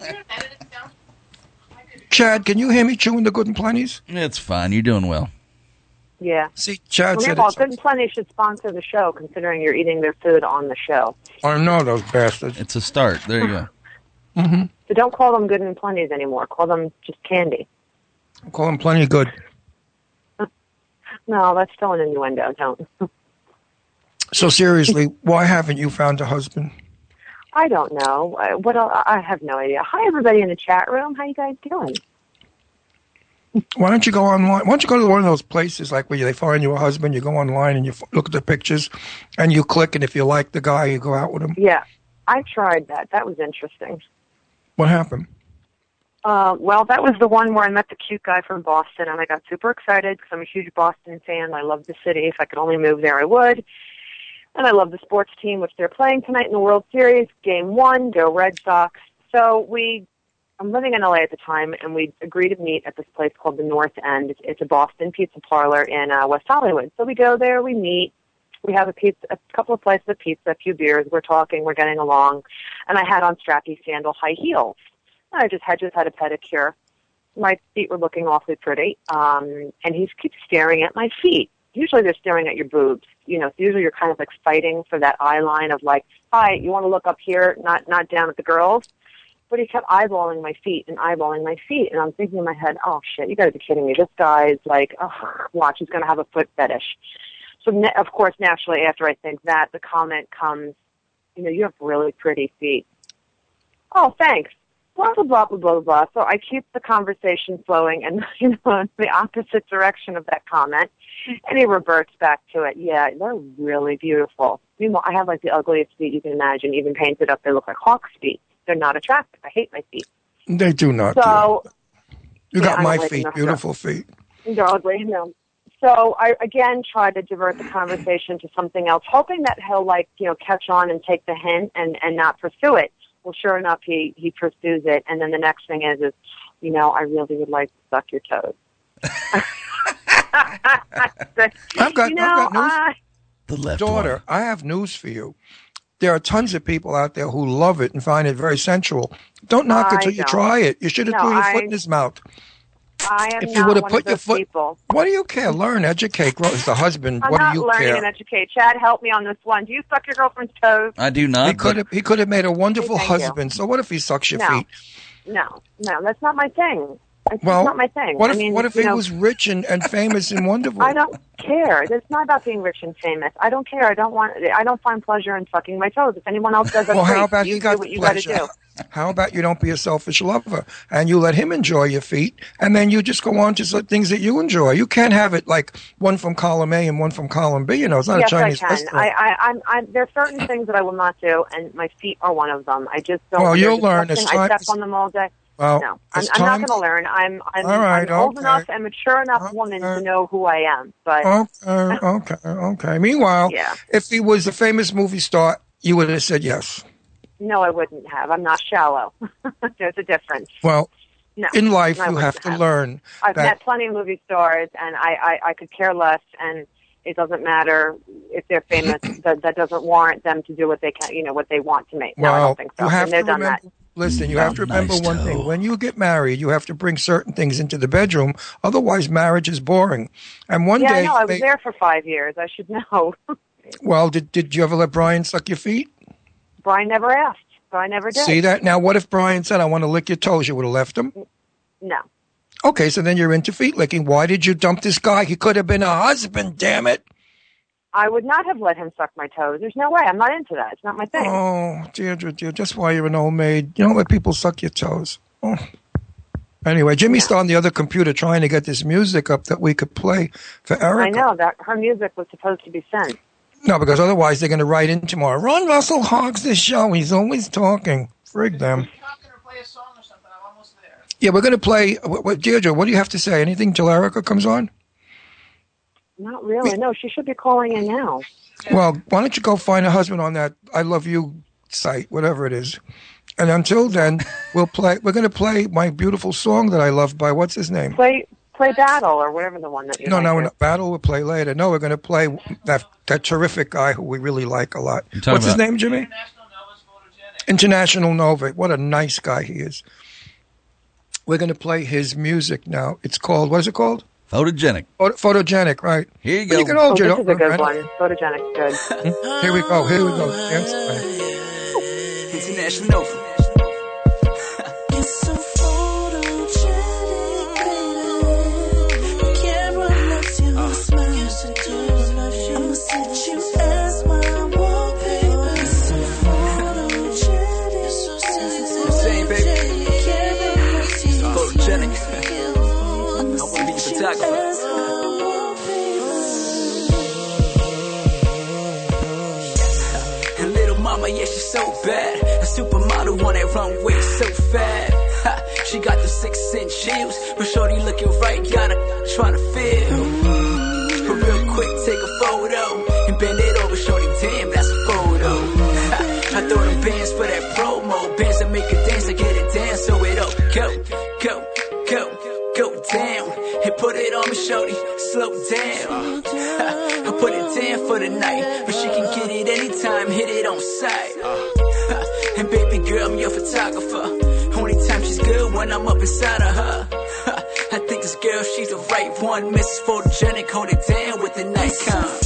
Chad, can you hear me chewing the good and plenties? It's fine. You're doing well. Yeah. See, Chad Well, said meanwhile, it's. Good and Plenty should sponsor the show, considering you're eating their food on the show. I know those bastards. It's a start. There you go. Mm-hmm. So don't call them Good and Plenties anymore. Call them just candy. Call them plenty good. No, that's still an innuendo. Don't. So seriously, why haven't you found a husband? I don't know. Uh, What else? I have no idea. Hi, everybody in the chat room. How you guys doing? Why don't you go online? Why don't you go to one of those places like where they find you a husband? You go online and you f- look at the pictures, and you click, and if you like the guy, you go out with him. Yeah, I tried that. That was interesting. What happened? Uh, well, that was the one where I met the cute guy from Boston, and I got super excited because I'm a huge Boston fan. I love the city. If I could only move there, I would. And I love the sports team, which they're playing tonight in the World Series. Game one, go Red Sox. So we, I'm living in LA at the time, and we agreed to meet at this place called the North End. It's, a Boston pizza parlor in uh, West Hollywood. So we go there, we meet, we have a pizza, a couple of slices of pizza, a few beers. We're talking, we're getting along, and I had on strappy sandal high heels. I just had just had a pedicure. My feet were looking awfully pretty, um, and he keeps staring at my feet. Usually they're staring at your boobs. You know, usually you're kind of like fighting for that eye line of like, hi, you want to look up here, not not down at the girls. But he kept eyeballing my feet and eyeballing my feet, and I'm thinking in my head, oh shit, you got to be kidding me. This guy's like, oh, watch, he's going to have a foot fetish. So na- of course, naturally, after I think that, the comment comes, you know, you have really pretty feet. Oh, thanks. Blah blah blah blah blah blah. So I keep the conversation flowing, and you know, in the opposite direction of that comment, and he reverts back to it. Yeah, they're really beautiful. Meanwhile, I have like the ugliest feet you can imagine. Even painted up, they look like hawk's feet. They're not attractive. I hate my feet. They do not. So that. you yeah, got my feet, beautiful feet. they're ugly. No. So I again try to divert the conversation to something else, hoping that he'll like you know catch on and take the hint and and not pursue it. Well, sure enough, he he pursues it, and then the next thing is is, you know, I really would like to suck your toes. I've got, you know, I've got news. I, The left daughter, I have news for you. There are tons of people out there who love it and find it very sensual. Don't knock it I till you try it. You should have No, threw your I- foot in his mouth. I am If you not would have one put your foot, people. what do you care? Learn, educate, grow. As the husband, I'm what not do you learning care? and educate. Chad, help me on this one. Do you suck your girlfriend's toes? I do not. He could have. He could have made a wonderful Thank you. husband. So what if he sucks your No. feet? No, no, that's not my thing. It's Well, not my thing. What I if mean, what if he know, was rich and, and famous and wonderful? I don't care. It's not about being rich and famous. I don't care. I don't want. I don't find pleasure in sucking my toes. If anyone else does, that's well, great. how about you you got do what you got to do? How about you don't be a selfish lover and you let him enjoy your feet, and then you just go on to things that you enjoy. You can't have it like one from column A and one from column B. You know, it's not yes, a Chinese I can. restaurant. I, I, I'm, I'm, there are certain things that I will not do, and my feet are one of them. I just don't. Well, you'll learn. It's I step on them all day. Well, no, I'm, I'm not going to learn. I'm, I'm, right, I'm old okay. enough and mature enough woman to know who I am. But Okay, okay, okay. Meanwhile, Yeah. if he was a famous movie star, you would have said yes. No, I wouldn't have. I'm not shallow. There's a difference. Well, No, in life, you wouldn't have to learn I've that met plenty of movie stars, and I, I, I could care less, and it doesn't matter if they're famous. that, that doesn't warrant them to do what they can, you know, what they want to make. No, I don't think so. you have and they've to done remember. that. Listen, you mm-hmm. have to remember nice one toe. thing. When you get married, you have to bring certain things into the bedroom. Otherwise, marriage is boring. And one yeah, day, I know. I was may- there for five years. I should know. well, did did you ever let Brian suck your feet? Brian never asked, Brian never did. See that? Now, what if Brian said, "I want to lick your toes"? You would have left him. No. Okay, so then you're into feet licking. Why did you dump this guy? He could have been a husband. Damn it! I would not have let him suck my toes. There's no way. I'm not into that. It's not my thing. Oh, Deirdre, dear, just why you're an old maid, you don't let people suck your toes. Oh. Anyway, Jimmy's still on the other computer trying to get this music up that we could play for Arika. I know that her music was supposed to be sent. No, because otherwise they're going to write in tomorrow. Ron Russell hogs the show. He's always talking. Frig them. Yeah, we're going to play. What, what, Deirdre, what do you have to say? Anything till Arika comes on? Not really. No, she should be calling in now. Well, why don't you go find a husband on that I love you site, whatever it is. And until then, we'll play. We're going to play my beautiful song that I love by what's his name? Play play battle or whatever the one that you No, like no, there. no, battle we'll play later. No, we're going to play that that terrific guy who we really like a lot. talking What's his name, Jimmy? International Nova. What a nice guy he is. We're going to play his music now. It's called what is it called? Photogenic. Photo- photogenic, right? Here you But go. You can hold Oh, your this is a good right? one. Photogenic, good. Hmm? Here we go. Here we go. Dance away. International. It's so bad. A supermodel on that runway, so fat. Ha, she got the six inch heels, but shorty looking right, got her trying to feel. But real quick, take a photo and bend it over, shorty. Damn, that's a photo. Ha, I throw them bands for that promo, bands that make her dance, I get it down, so it up, go, go, go, go down, and put it on me, shorty, slow down. Ha, I put it down for the night, but she can get it anytime, hit it on sight. Ha, And baby girl, I'm your photographer. Only time she's good when I'm up inside of her. I think this girl, she's the right one. Mrs. Photogenic, hold it down with the Nikon. photogenic,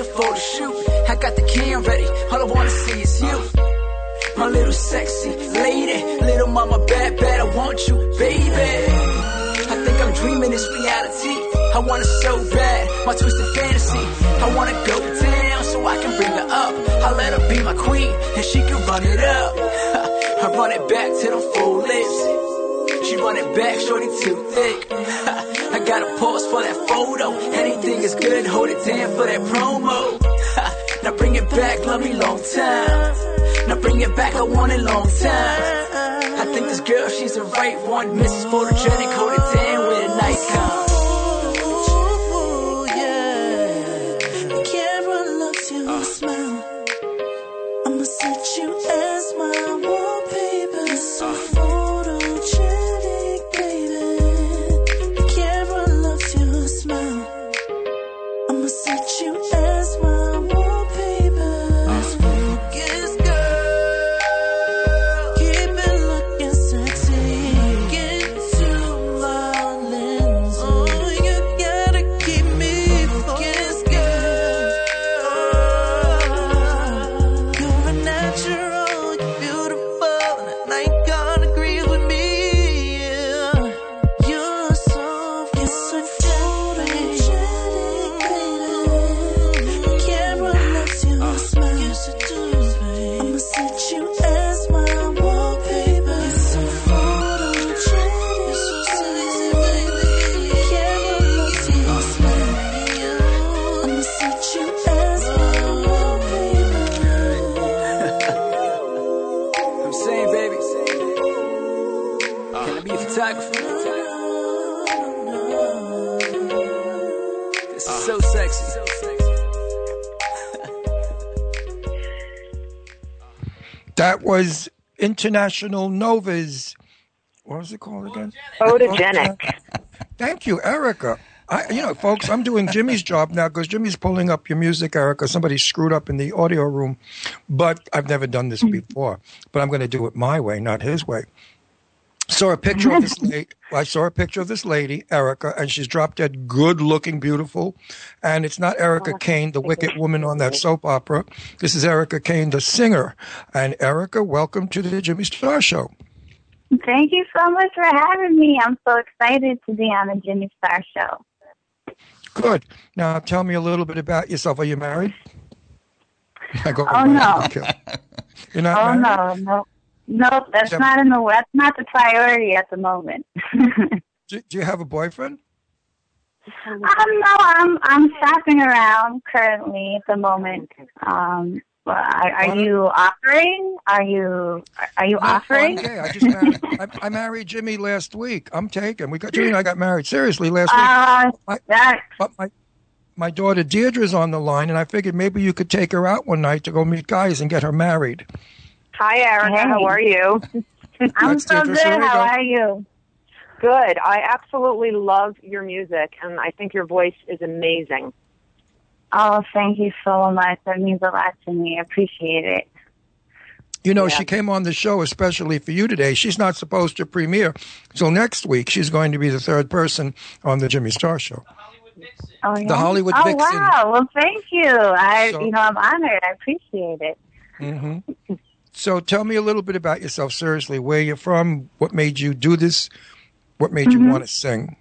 a photo shoot. I got the cam ready, all I wanna see is you. My little sexy lady, little mama bad, bad, I want you, baby. I think I'm dreaming this reality. I want it so bad, my twisted fantasy. I wanna go down so I can bring her up. I let her be my queen, and she can run it up. I run it back to the full lips. She run it back, shorty too thick. Gotta pause for that photo. Anything is good, hold it down for that promo. Now bring it back, love me long time. Now bring it back, I want it long time. I think this girl, she's the right one. Mrs. Photogenic, hold it down International Nova's. What was it called again? Photogenic. Thank you, Arika. I, you know, folks, I'm doing Jimmy's job now because Jimmy's pulling up your music, Arika. Somebody screwed up in the audio room, but I've never done this hmm. before. But I'm going to do it my way, not his way. Saw a picture of this lady. I saw a picture of this lady, Arika, and she's drop dead good looking, beautiful. And it's not Erica oh. Kane, the wicked woman on that soap opera. This is Arika Kane, the singer. And Arika, welcome to the Jimmy Star Show. Thank you so much for having me. I'm so excited to be on the Jimmy Star Show. Good. Now tell me a little bit about yourself. Are you married? I go, Oh, no. You're not oh married? no, no, no, that's not in the that's not the priority at the moment. Do, do you have a boyfriend? Um, no, I'm I'm shopping around currently at the moment. Um, well, are, are you offering? Are you are you offering? Yeah, I just married. I, I married Jimmy last week. I'm taken. We got Jimmy and I got married seriously last week. Uh, My- that But my my daughter Deirdre's on the line, and I figured maybe you could take her out one night to go meet guys and get her married. Hi, Arika. Hey. How are you? I'm so Deirdre good. How Cerrigo. are you? Good. I absolutely love your music, and I think your voice is amazing. Oh, thank you so much. That means a lot to me. I appreciate it. You know, Yeah. she came on the show especially for you today. She's not supposed to premiere till next week. She's going to be the third person on the Jimmy Star Show. Oh, yeah? The Hollywood oh, Vixen. wow. Well, thank you. I, So- you know, I'm honored. I appreciate it. hmm So tell me a little bit about yourself, seriously. Where you're from? What made you do this? What made you Mhm. want to sing?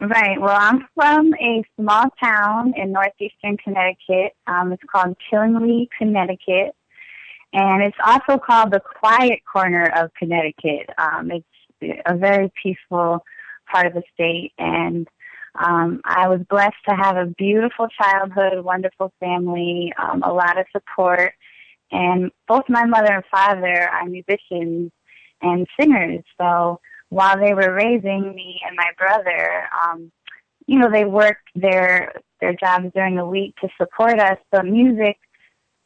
Right. Well, I'm from a small town in northeastern Connecticut. Um, it's called Killingly, Connecticut, and it's also called the quiet corner of Connecticut. Um, it's a very peaceful part of the state, and um, I was blessed to have a beautiful childhood, wonderful family, um, a lot of support, and both my mother and father are musicians and singers. So while they were raising me and my brother, um, you know, they worked their their jobs during the week to support us. But music,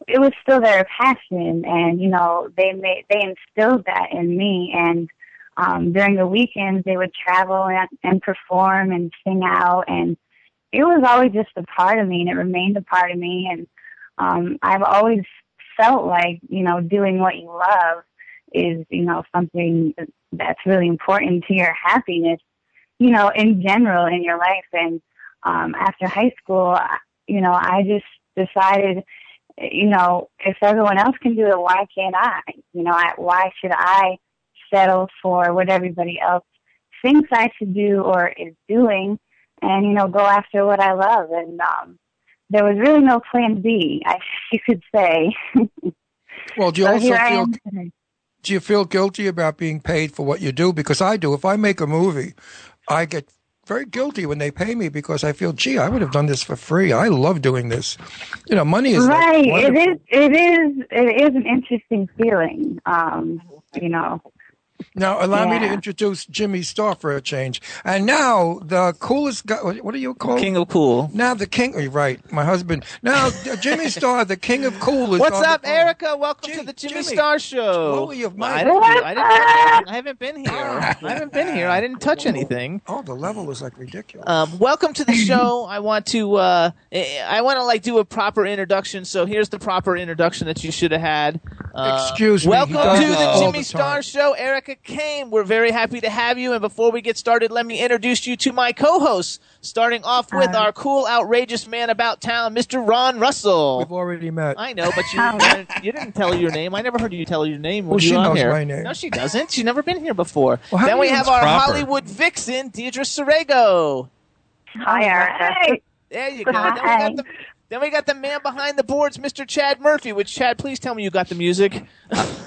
it was still their passion, and you know, they made they instilled that in me. And um, during the weekends, they would travel and, and perform and sing out, and it was always just a part of me, and it remained a part of me. And um, I've always felt like you know, doing what you love is you know something that's really important to your happiness, you know, in general in your life. And um, after high school, you know, I just decided, you know, if everyone else can do it, why can't I? You know, I, why should I settle for what everybody else thinks I should do or is doing, and you know, go after what I love? And um, there was really no plan B, I you could say. Well, do you so also feel do you feel guilty about being paid for what you do? Because I do. If I make a movie, I get very guilty when they pay me because I feel, gee, I would have done this for free. I love doing this. You know, money is right. it is. It is. It is an interesting feeling. Um, you know. Now, allow me to introduce Jimmy Star for a change. And now, the coolest guy, what do you call King of Cool. Now, the king, oh, right, my husband. Now, Jimmy Star, the king of cool, is What's up. Arika? Welcome to the Jimmy, Jimmy, Star Show. of my- I, didn't, I, didn't, I haven't been here. I haven't been here. I didn't touch anything. Oh, the level is like ridiculous. Um, welcome to the show. I want to uh, I want to like do a proper introduction. So here's the proper introduction that you should have had. Uh, Excuse me, Welcome to the Jimmy the Star. Show, Arika Kane. We're very happy to have you. And before we get started, let me introduce you to my co-hosts. Starting off with our cool, outrageous man about town, Mr. Ron Russell. We've already met. I know, but you you didn't tell your name. I never heard you tell your name. when Well, you she were on knows here. my name. No, she doesn't. She's never been here before. Well, then we have our proper. Hollywood vixen, Deidre Sorego. Hi, Arika. There you go. Then we, got the, then we got the man behind the boards, Mr. Chad Murphy. Which Chad, please tell me you got the music.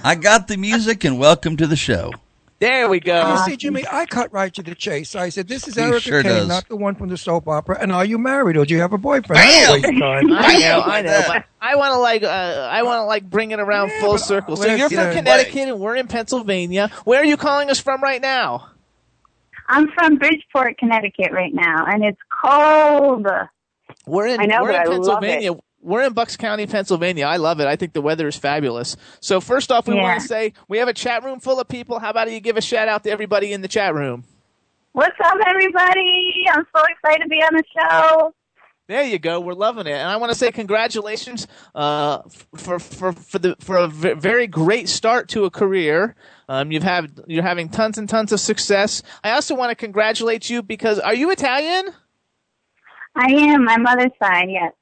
I got the music and welcome to the show. There we go. you see, Jimmy, I cut right to the chase. I said, "This is He Arika sure Kane, does. not the one from the soap opera." And are you married or do you have a boyfriend? I don't waste time. I know, I know, but I want to like, uh, I want to like bring it around Yeah, full circle. So you're listen, from Connecticut and we're in Pennsylvania. Where are you calling us from right now? I'm from Bridgeport, Connecticut right now, and it's cold. We're in, I know, we're in I love Pennsylvania. We're in Bucks County, Pennsylvania. I love it. I think the weather is fabulous. So first off, we Yeah. want to say we have a chat room full of people. How about you give a shout out to everybody in the chat room? What's up, everybody? I'm so excited to be on the show. There you go. We're loving it, and I want to say congratulations uh, for for for the for a v- very great start to a career. Um, you've had you're having tons and tons of success. I also want to congratulate you because are you Italian? I am my mother's side, yes.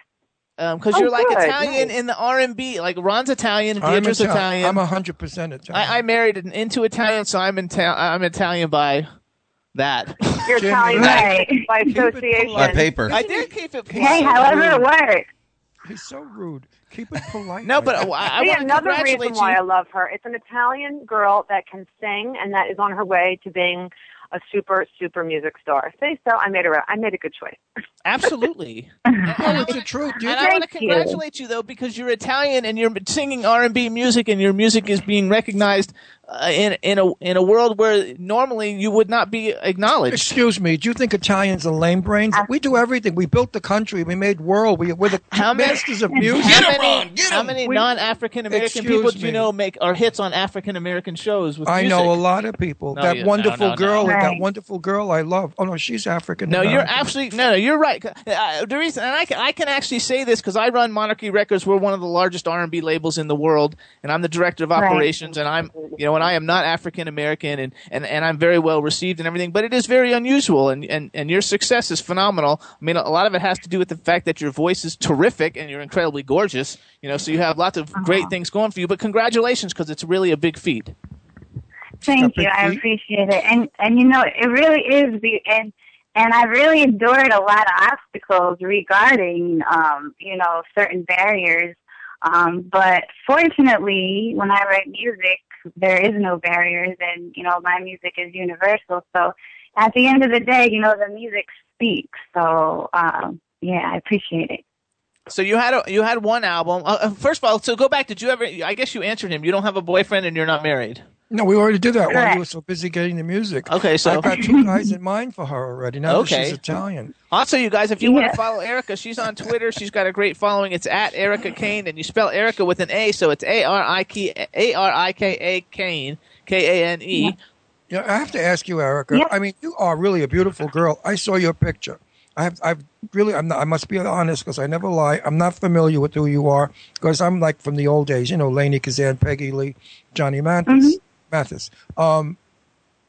Um, because Oh, you're like good, Italian nice. in the R and B. Like Ron's Italian, I'm Deirdre's Italian. Italian. I'm hundred percent Italian. I, I married an, into Italian, so I'm Ita- I'm Italian by that. You're Jimmy, Italian right. by association. By paper. I did keep it. Hey, however it works. He's so rude. Keep it polite. No, but I. I See, another congratulate reason you. why I love her. It's an Italian girl that can sing and that is on her way to being a super, super music star. See, so I made a I made a good choice. Absolutely. oh, it's the truth. You and I want to Thank you. congratulate you though because you're Italian and you're singing R and B music and your music is being recognized in in a in a world where normally you would not be acknowledged. Excuse me. Do you think Italians are lame brains? We do everything. We built the country. We made world. We, we're the How many- masters of music. How many, Ron, get many non-African American people do you me. know make are hits on African American shows with I music? know a lot of people. No, that you- wonderful no, no. girl, that Right. wonderful girl I love. Oh no, she's African. No, you're American. absolutely no, no. You're right. Uh, the reason, and I can, I can actually say this because I run Monarchy Records. We're one of the largest R and B labels in the world, and I'm the director of Right. operations. And I'm, you know, and I am not African American, and, and and I'm very well received and everything. But it is very unusual, and, and and your success is phenomenal. I mean, a lot of it has to do with the fact that your voice is terrific and you're incredibly gorgeous. You know, so you have lots of great things going for you. But congratulations, because it's really a big feat. Thank you. I appreciate it. And and you know, it really is the and and I really endured a lot of obstacles regarding um, you know, certain barriers. Um, but fortunately when I write music there is no barriers and, you know, my music is universal. So at the end of the day, you know, the music speaks. So um yeah, I appreciate it. So you had a, you had one album. Uh, uh, first of all, so go back. Did you ever? I guess you answered him. You don't have a boyfriend and you're not married. No, we already did that while you were so busy getting the music. Okay, so I've got two guys in mind for her already. Now Okay. she's Italian. Also, you guys, if you want to follow Arika, she's on Twitter. She's got a great following. It's at Arika Kane, and you spell Arika with an A, so it's A R I K A R I K A Kane K A N E. Yeah, I have to ask you, Arika. Yeah. I mean, you are really a beautiful girl. I saw your picture. I have, I've really, I'm not, I must be honest because I never lie. I'm not familiar with who you are because I'm like from the old days, you know, Lainie Kazan, Peggy Lee, Johnny Mathis. Mm-hmm. Mathis. Um,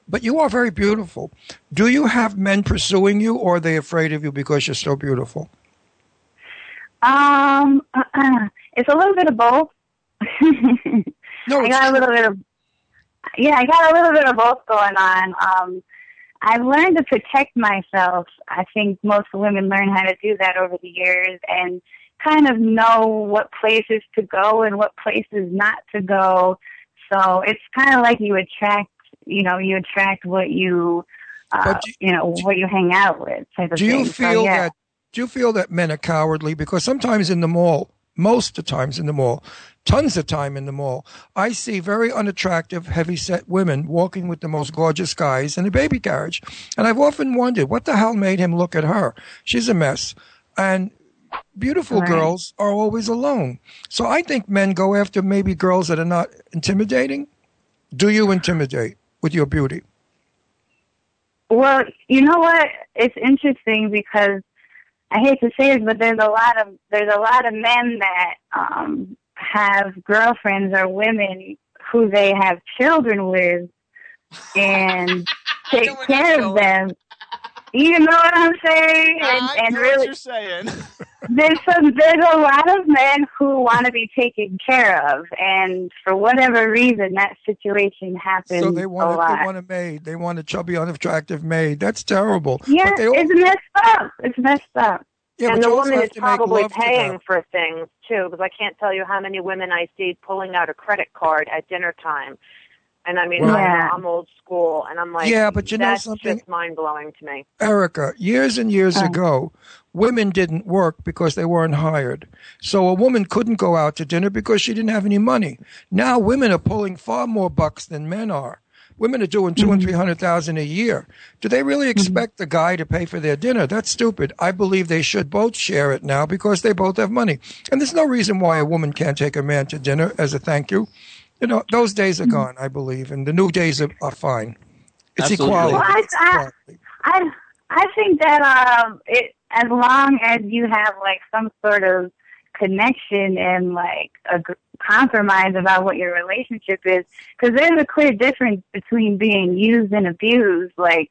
but you are very beautiful. Do you have men pursuing you or are they afraid of you because you're so beautiful? Um it's a little bit of both. No, I got a little bit of yeah, I got a little bit of both going on. Um, I've learned to protect myself. I think most women learn how to do that over the years and kind of know what places to go and what places not to go. So it's kind of like you attract, you know, you attract what you, uh, do- you know, what you hang out with. Type of Do you thing. feel so, yeah. that? Do you feel that men are cowardly? Because sometimes in the mall, most of the times in the mall, tons of time in the mall, I see very unattractive, heavy-set women walking with the most gorgeous guys in a baby carriage, and I've often wondered what the hell made him look at her. She's a mess, and beautiful Right. girls are always alone. So I think men go after maybe girls that are not intimidating. Do you intimidate with your beauty? Well, you know what? It's interesting because I hate to say it, but there's a lot of there's a lot of men that um have girlfriends or women who they have children with and take care of them. You know what I'm saying? And, and really, you're saying. there's some there's a lot of men who want to be taken care of, and for whatever reason, that situation happens So they a want, lot. they want a maid. They want a chubby, unattractive maid. That's terrible. yeah, But they all- it's messed up. It's messed up. Yeah, and the woman is probably paying for things too, because I can't tell you how many women I see pulling out a credit card at dinner time. And I mean, Well- I'm, I'm old school, and I'm like, Yeah, but you know that's something? just mind blowing to me. Arika, years and years ago, women didn't work because they weren't hired. So a woman couldn't go out to dinner because she didn't have any money. Now women are pulling far more bucks than men are. Women are doing two and mm-hmm. three hundred thousand a year. Do they really mm-hmm. expect the guy to pay for their dinner? That's stupid. I believe they should both share it now because they both have money. And there's no reason why a woman can't take a man to dinner as a thank you. You know, those days are gone, I believe, and the new days are, are fine. It's Absolutely. equality. Well, I, I. I, I think that um, it. as long as you have like some sort of connection and like a g- compromise about what your relationship is, because there's a clear difference between being used and abused, like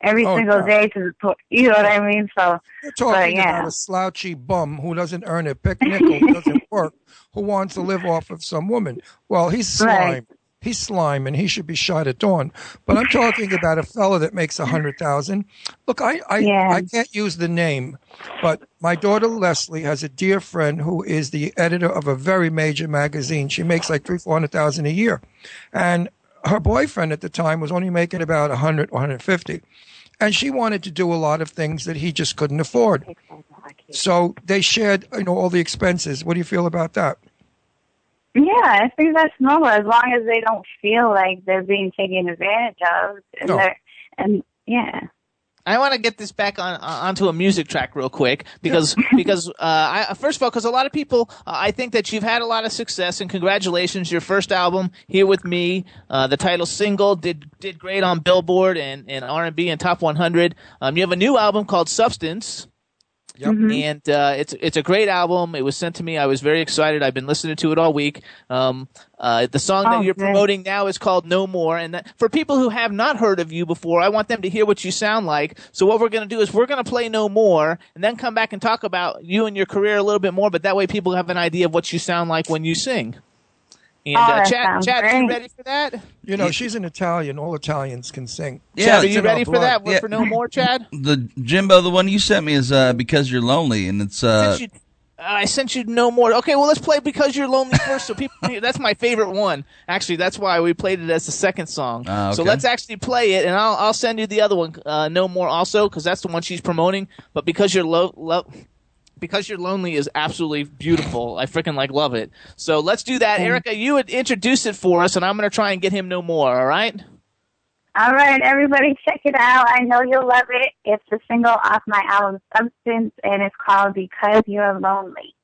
every Oh, single yeah. day to the. You know what I mean? So, You're talking yeah. about a slouchy bum who doesn't earn a pick nickel, who doesn't work, who wants to live off of some woman. Well, he's slime. Right. He's slime, and he should be shot at dawn. But I'm talking about a fella that makes a hundred thousand. Look, I I. I can't use the name, but my daughter Leslie has a dear friend who is the editor of a very major magazine. She makes like three, four hundred thousand a year, and her boyfriend at the time was only making about a hundred hundred fifty, and she wanted to do a lot of things that he just couldn't afford. So they shared, you know, all the expenses. What do you feel about that? Yeah, I think that's normal as long as they don't feel like they're being taken advantage of. And, No. they're and yeah. I want to get this back on onto a music track real quick because because uh, I, first of all, because a lot of people, uh, I think that you've had a lot of success and congratulations. Your first album, "Here with Me," uh, the title single did did great on Billboard and and R and B and Top 100. Um, you have a new album called Substance. Yep. And uh, it's it's a great album. It was sent to me. I was very excited. I've been listening to it all week. Um, uh, the song Oh, that you're good. promoting now is called "No More," and that, for people who have not heard of you before, I want them to hear what you sound like. So what we're going to do is we're going to play "No More" and then come back and talk about you and your career a little bit more. But that way, people have an idea of what you sound like when you sing. And Oh, uh, Chad, Chad, are you ready for that? You know, she's an Italian. All Italians can sing. Chad, are you ready for blood. that? For "No More," Chad? The Jimbo, the one you sent me is uh, because you're lonely, and it's uh, you- uh, I sent you no more. Okay, well let's play because you're lonely first. So people, that's my favorite one. Actually, that's why we played it as the second song. Ah, So let's actually play it, and I'll I'll send you the other one, uh, no more, also because that's the one she's promoting. But because you're low, lo- because you're lonely is absolutely beautiful. I freaking like love it. So let's do that, Arika. You would introduce it for us, and I'm gonna try and get him no more. All right. All right, everybody, check it out. I know you'll love it. It's a single off my album Substance, and it's called Because You're Lonely.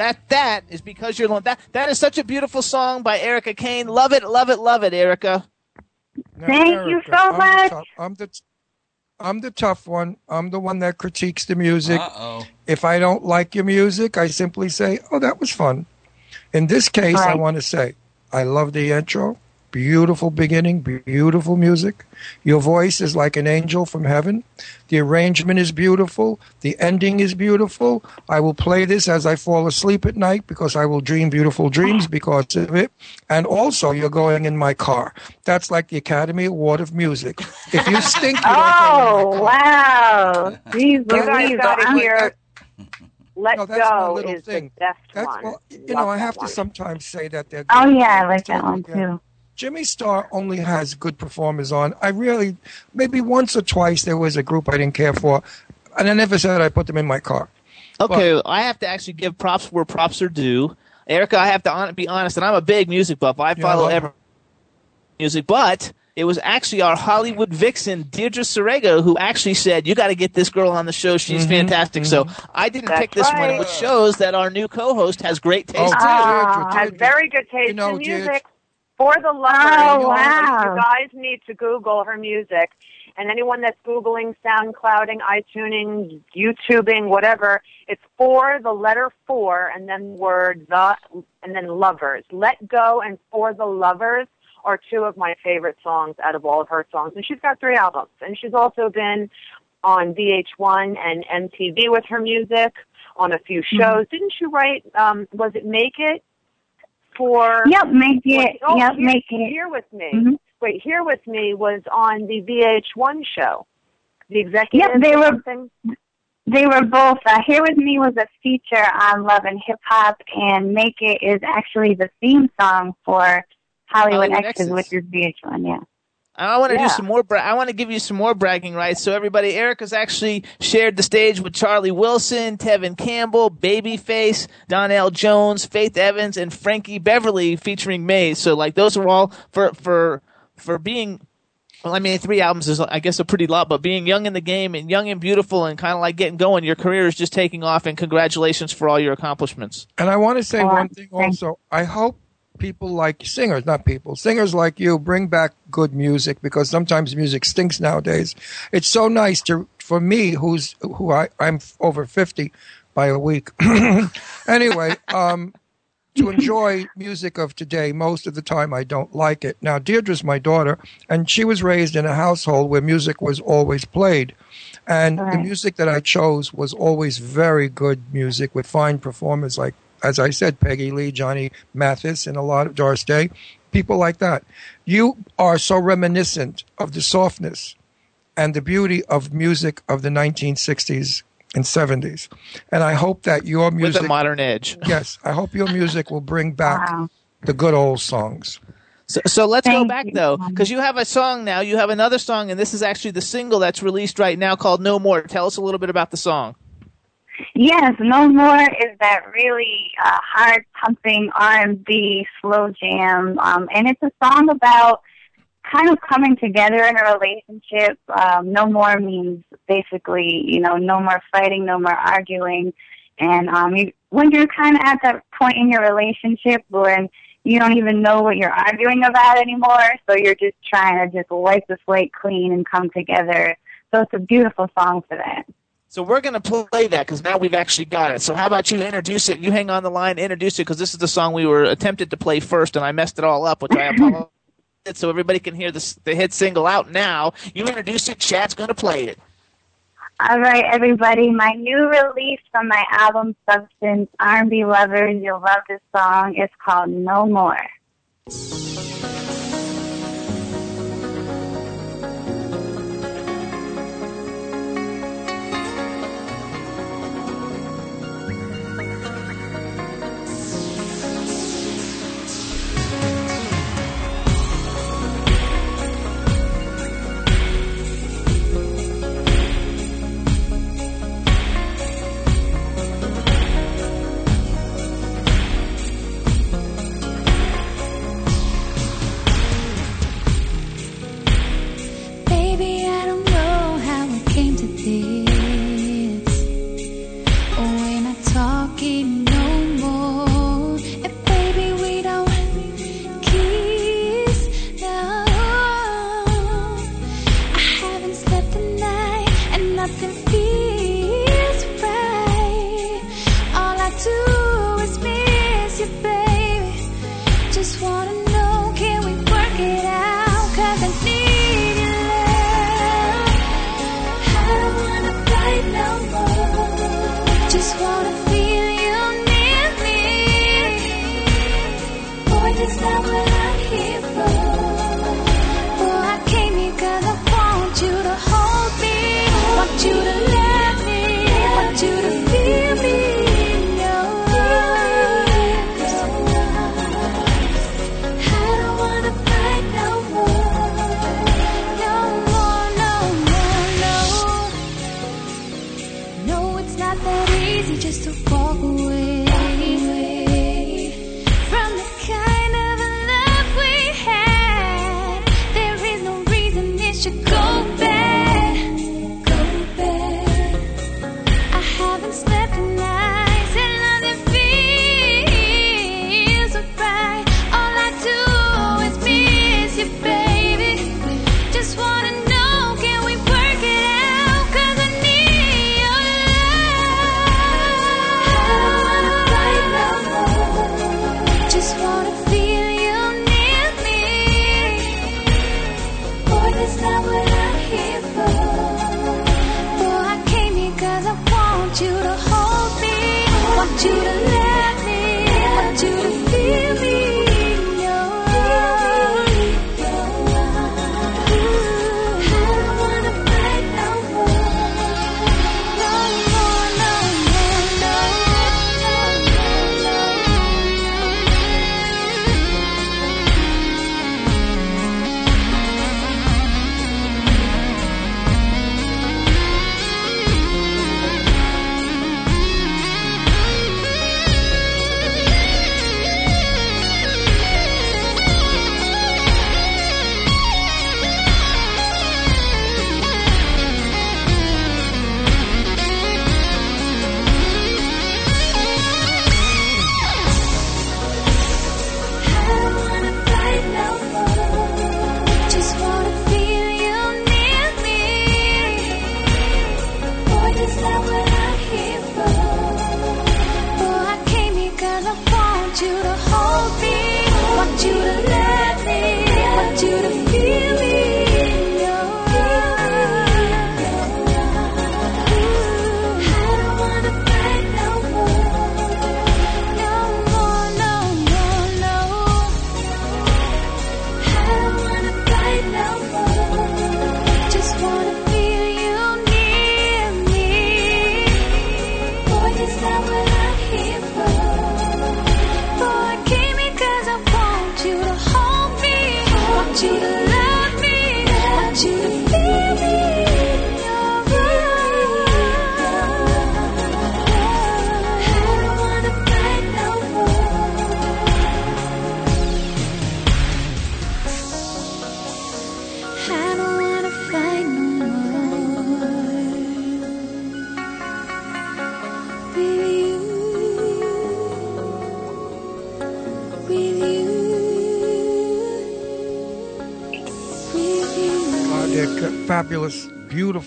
That that is because you're alone. That that is such a beautiful song by Arika Kane. Love it, love it, love it, Arika. Now, Thank you so I'm the much. tough- I'm the I'm the tough one. I'm the one that critiques the music. Uh-oh. If I don't like your music, I simply say, "Oh, that was fun." In this case, I want to say, I love the intro. Beautiful beginning, beautiful music. Your voice is like an angel from heaven. The arrangement is beautiful. The ending is beautiful. I will play this as I fall asleep at night because I will dream beautiful dreams because of it. And also, you're going in my car. That's like the Academy Award of Music. If you stink, you don't go in my Oh, car. wow. Jeez You guys gotta hear Let No, that's my Go little is thing. the best That's one. well, you Love know, I that have one. to sometimes say that they're. Oh, yeah, I like that one, good. too. Jimmy Star only has good performers on. I really, maybe once or twice there was a group I didn't care for, and I never said I put them in my car. Okay, I have to actually give props where props are due. Arika, I have to hon- be honest, and I'm a big music buff. I follow I love every music, but it was actually our Hollywood vixen, Deirdre Sorego, who actually said, "You got to get this girl on the show. She's Mm-hmm, fantastic." So I didn't That's pick this one, which shows that our new co-host has great taste. Oh, too. Ah, Deirdre, has very good taste You know, in music. Deirdre- For the lovers, Oh, you, wow. you guys need to Google her music. And anyone that's Googling, SoundClouding, iTuning, YouTubing, whatever, it's for the letter four and then word the and then lovers. Let go and for the lovers are two of my favorite songs out of all of her songs. And she's got three albums. And she's also been on VH1 and MTV with her music on a few shows. Didn't she write, um, was it Make It? For Yep, make it. Wait, oh, yep, here, make it. Here with me. Mhm. Wait, here with me was on the VH1 show. The executive. Yep, they were- something? They were both. Uh, Here with me was a feature on love and hip hop, and "Make it is actually the theme song for Hollywood, Hollywood Exes, Exes. which is VH1. Yeah. I want to Yeah. do some more. Bra- I want to give you some more bragging rights. So everybody, Arika's actually shared the stage with Charlie Wilson, Tevin Campbell, Babyface, Donell Jones, Faith Evans, and Frankie Beverly featuring Maze. So like those are all for for for being. Well, I mean, three albums is, I guess, a pretty lot, but being young in the game and young and beautiful and kind of like getting going, your career is just taking off, and congratulations for all your accomplishments. And I want to say one thing also. I hope people like singers, not people, singers like you bring back good music because sometimes music stinks nowadays. It's so nice to for me, who's who I I'm over fifty by a week. anyway, um, to enjoy music of today, most of the time I don't like it. Now, Deirdre's my daughter, and she was raised in a household where music was always played. And the music that I chose was always very good music with fine performers like, as I said, Peggy Lee, Johnny Mathis, and a lot of Doris Day, people like that. You are so reminiscent of the softness and the beauty of music of the 1960s and 70s. And I hope that your With music a modern edge. Yes, I hope your music will bring back the good old songs. So, so let's go back you. though, because you have a song now. You have another song, and this is actually the single that's released right now called "No More." Tell us a little bit about the song. Yes, No More is that really uh, hard pumping R&B slow jam, um, and it's a song about kind of coming together in a relationship. Um, no more means basically, you know, no more fighting, no more arguing, and um, you, when you're kind of at that point in your relationship when you don't even know what you're arguing about anymore, so you're just trying to just wipe the slate clean and come together. So it's a beautiful song for that. So we're going to play that because now we've actually got it. So how about you introduce it? You hang on the line, introduce it because this is the song we were attempted to play first, and I messed it all up, which I apologize. So everybody can hear the the hit single out now. You introduce it. Chad's going to play it. All right, everybody. My new release from my album Substance, R&B Lovers. You'll love this song. It's called No More.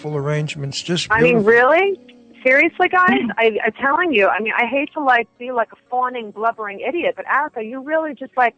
Beautiful arrangements. Just I mean, really? Seriously, guys? I, I'm telling you. I mean, I hate to like be like a fawning, blubbering idiot, but Arika, you really just like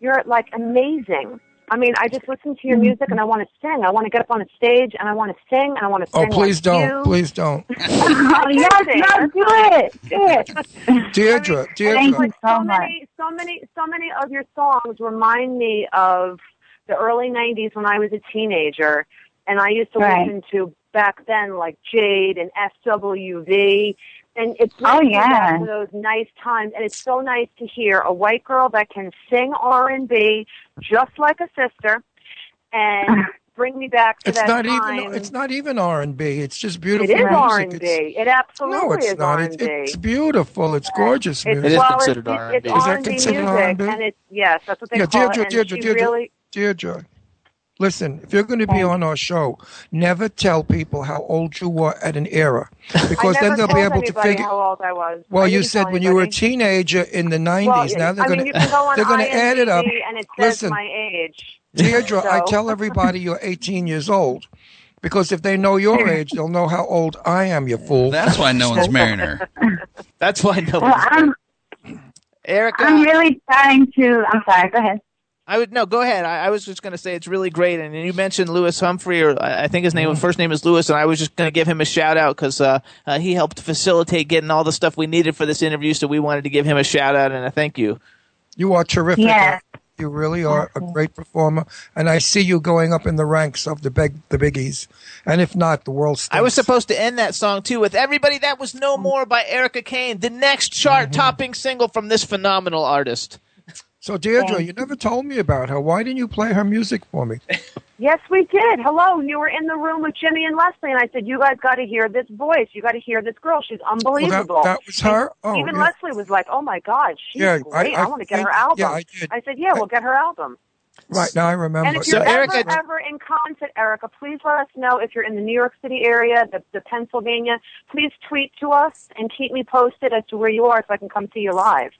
you're like amazing. I mean, I just listen to your music and I want to sing. I want to get up on a stage and I want to sing and I want to oh, sing. Oh, please like don't. you. Please don't. oh yes, no, do it. Do it. Deirdre, Deirdre. like so many, so many, so many of your songs remind me of the early '90s when I was a teenager, and I used to Right. listen to back then like Jade and SWV, and it's Oh, brings me back yeah. those nice times. And it's so nice to hear a white girl that can sing R and B just like a sister, and bring me back to It's that not time. even. It's not even R and B. It's just beautiful is music. R and B. It's- It absolutely No, it's is not. R It's, and B. it's beautiful. It's gorgeous It's, music. well, considered it's, R&B. It's, Is that R&B considered music, R&B? and it's yes, that's what they yeah, call Deirdre, it. And Deirdre, she Deirdre, really, Deirdre. Listen, if you're going to be on our show, never tell people how old you were at an era, because then they'll be able to anybody figure. how old I was. Well, I you said tell when you were a teenager in the '90s. Well, now they're I going mean, you go they're going to add it up. And it says Listen, my age. Deirdre, I tell everybody you're 18 years old. Because if they know your age, they'll know how old I am, you fool. That's why no one's marrying her. That's why no Well, I'm, Arika, I'm really trying to. I'm sorry. Go ahead. I would no. Go ahead. I, I was just going to say it's really great, and you mentioned Lewis Humphrey, or I I think his name, first name is Lewis, and I was just going to give him a shout out because uh, uh, he helped facilitate getting all the stuff we needed for this interview. So we wanted to give him a shout out and a thank you. You are terrific. Yeah. You really are a great performer, and I see you going up in the ranks of the big the biggies. And if not, the world. Stinks. I was supposed to end that song too with "Everybody That Was No More" by Arika Kane, the next chart-topping single from this phenomenal artist. So Deirdre, um, you never told me about her. Why didn't you play her music for me? Yes, we did. Hello, you were in the room with Jimmy and Leslie, and I said, "You guys got to hear this voice. You got to hear this girl. She's unbelievable." that was her? Oh, even yeah. Leslie was like, "Oh my God, she's Yeah, great. I- I, I want to get her album." yeah, I did. I said, "Yeah, we'll get her album." Right now, I remember. And if you're So, ever, Arika- ever in concert, Arika, please let us know if you're in the New York City area, the, the Pennsylvania. Please tweet to us and keep me posted as to where you are so I can come see you live.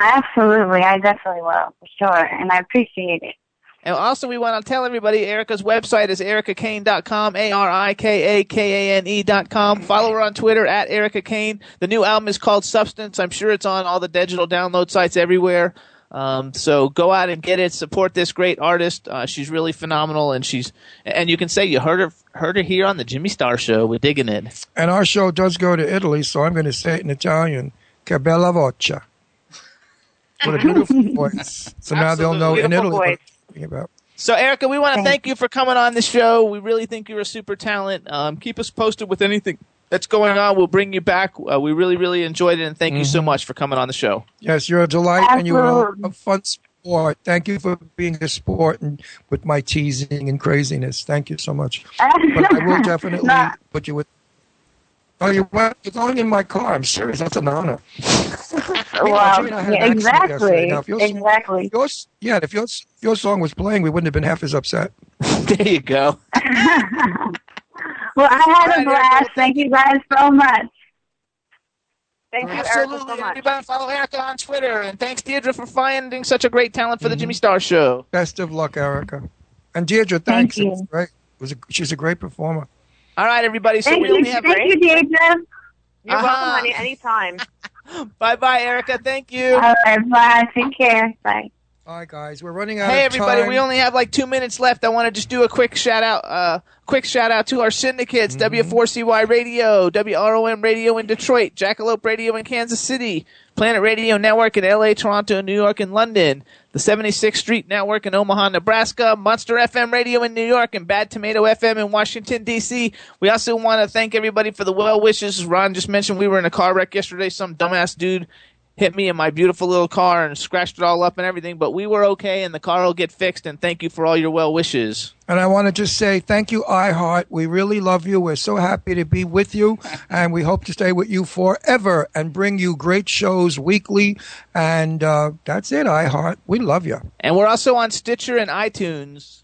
Absolutely, I definitely will for sure, and I appreciate it. And also, we want to tell everybody Arika's website is arikakane.com, A R I K A K A N E.com. Follow her on Twitter at Arika Kane. The new album is called Substance. I'm sure it's on all the digital download sites everywhere. Um, so go out and get it. Support this great artist. Uh, she's really phenomenal, and she's and you can say you heard her heard her here on the Jimmy Star Show. We're digging it. and our show does go to Italy, so I'm going to say it in Italian. Che bella voce. What a beautiful voice. So now they'll know in Beautiful Italy what voice. I'm talking about. So, Arika, we want to thank you for coming on the show. We really think you're a super talent. Um, keep us posted with anything that's going on. We'll bring you back. Uh, we really, really enjoyed it, and thank you so much for coming on the show. Yes, you're a delight, and you're a, a fun sport. Thank you for being a sport and with my teasing and craziness. Thank you so much. But I will definitely Nah. put you with. Oh, you went? You're going in my car. I'm serious. That's an honor. Well, Jimmy and I had yeah, an accident yesterday. exactly, Now, if your- exactly. Yours, yeah. If your your song was playing, we wouldn't have been half as upset. there you go. Well, I had a blast. Thank you guys so much. Thank you, Arika, Absolutely. so much. Everybody follow Arika on Twitter. And thanks, Deirdre, for finding such a great talent for the mm-hmm. Jimmy Star Show. Best of luck, Arika. And Deirdre, thanks. Thank It was great. It was a, she's a great performer. All right, everybody. So Thank we you, only have thank you, Deirdre. You're Uh-huh. welcome, honey. Anytime. bye bye, Arika. Thank you. All right, bye. Take care. Bye. All right, guys, we're running out Hey of everybody, time. we only have like two minutes left. I want to just do a quick shout out, uh, quick shout out to our syndicates: W4CY Radio, WROM Radio in Detroit, Jackalope Radio in Kansas City, Planet Radio Network in LA, Toronto, New York, and London, the 76th Street Network in Omaha, Nebraska, Monster FM Radio in New York, and Bad Tomato FM in Washington D.C. We also want to thank everybody for the well wishes. Ron just mentioned we were in a car wreck yesterday. Some dumbass dude hit me in my beautiful little car and scratched it all up and everything, but we were okay and the car will get fixed and thank you for all your well wishes. And I want to just say thank you, iHeart. We really love you. We're so happy to be with you, and we hope to stay with you forever and bring you great shows weekly. And uh, that's it, iHeart. We love you. And we're also on Stitcher and iTunes.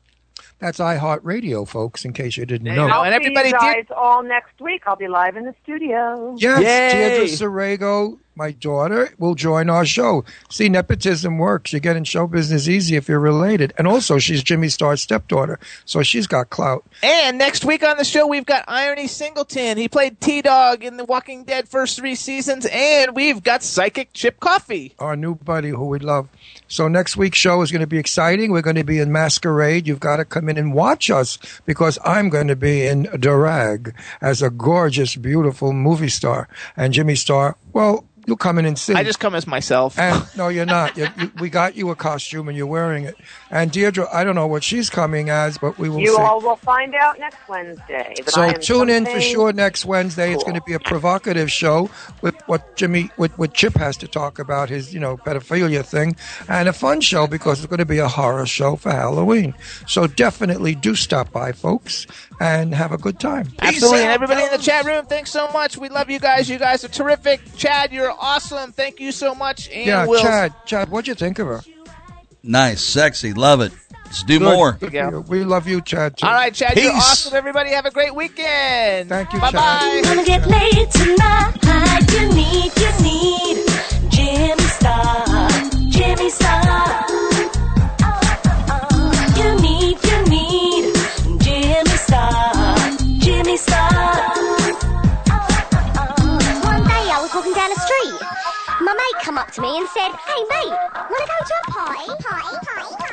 That's iHeart Radio, folks, in case you didn't know. you go. I'll and see everybody you did- all next week. I'll be live in the studio. Yes, Yay. Deirdre Sorego, my daughter will join our show. See, nepotism works. You get in show business easy if you're related. And also, she's Jimmy Star's stepdaughter, so she's got clout. And next week on the show, we've got IronE Singleton. He played T Dog in The Walking Dead first three seasons, and we've got Psychic Chip Coffey. Our new buddy who we love. So next week's show is going to be exciting. We're going to be in masquerade. You've got to come in and watch us because I'm going to be in drag as a gorgeous, beautiful movie star. And Jimmy Star, well, you'll come in and sing. I just come as myself. And no, you're not. You, you, we got you a costume and you're wearing it. And Deirdre, I don't know what she's coming as, but we will You see. all will find out next Wednesday. So am tune in for sure next Wednesday. It's going to be a provocative show with what Jimmy, with what Chip has to talk about his, you know, pedophilia thing, and a fun show because it's going to be a horror show for Halloween. So definitely do stop by, folks, and have a good time. Absolutely. And everybody in the chat room, thanks so much. We love you guys. You guys are terrific. Chad, you're awesome. Thank you so much. And Yeah, we'll Chad, Chad, what'd you think of her? Nice, sexy, love it. Let's do Good. more. Good for you. We love you, Chad. Too. All right, Chad, you're awesome. Everybody have a great weekend. Thank you, Bye bye. Wanna get laid tonight? You need, you need Jimmy Star, Jimmy Star. Come up to me and said, Hey mate, wanna go to a party? Party, party, party.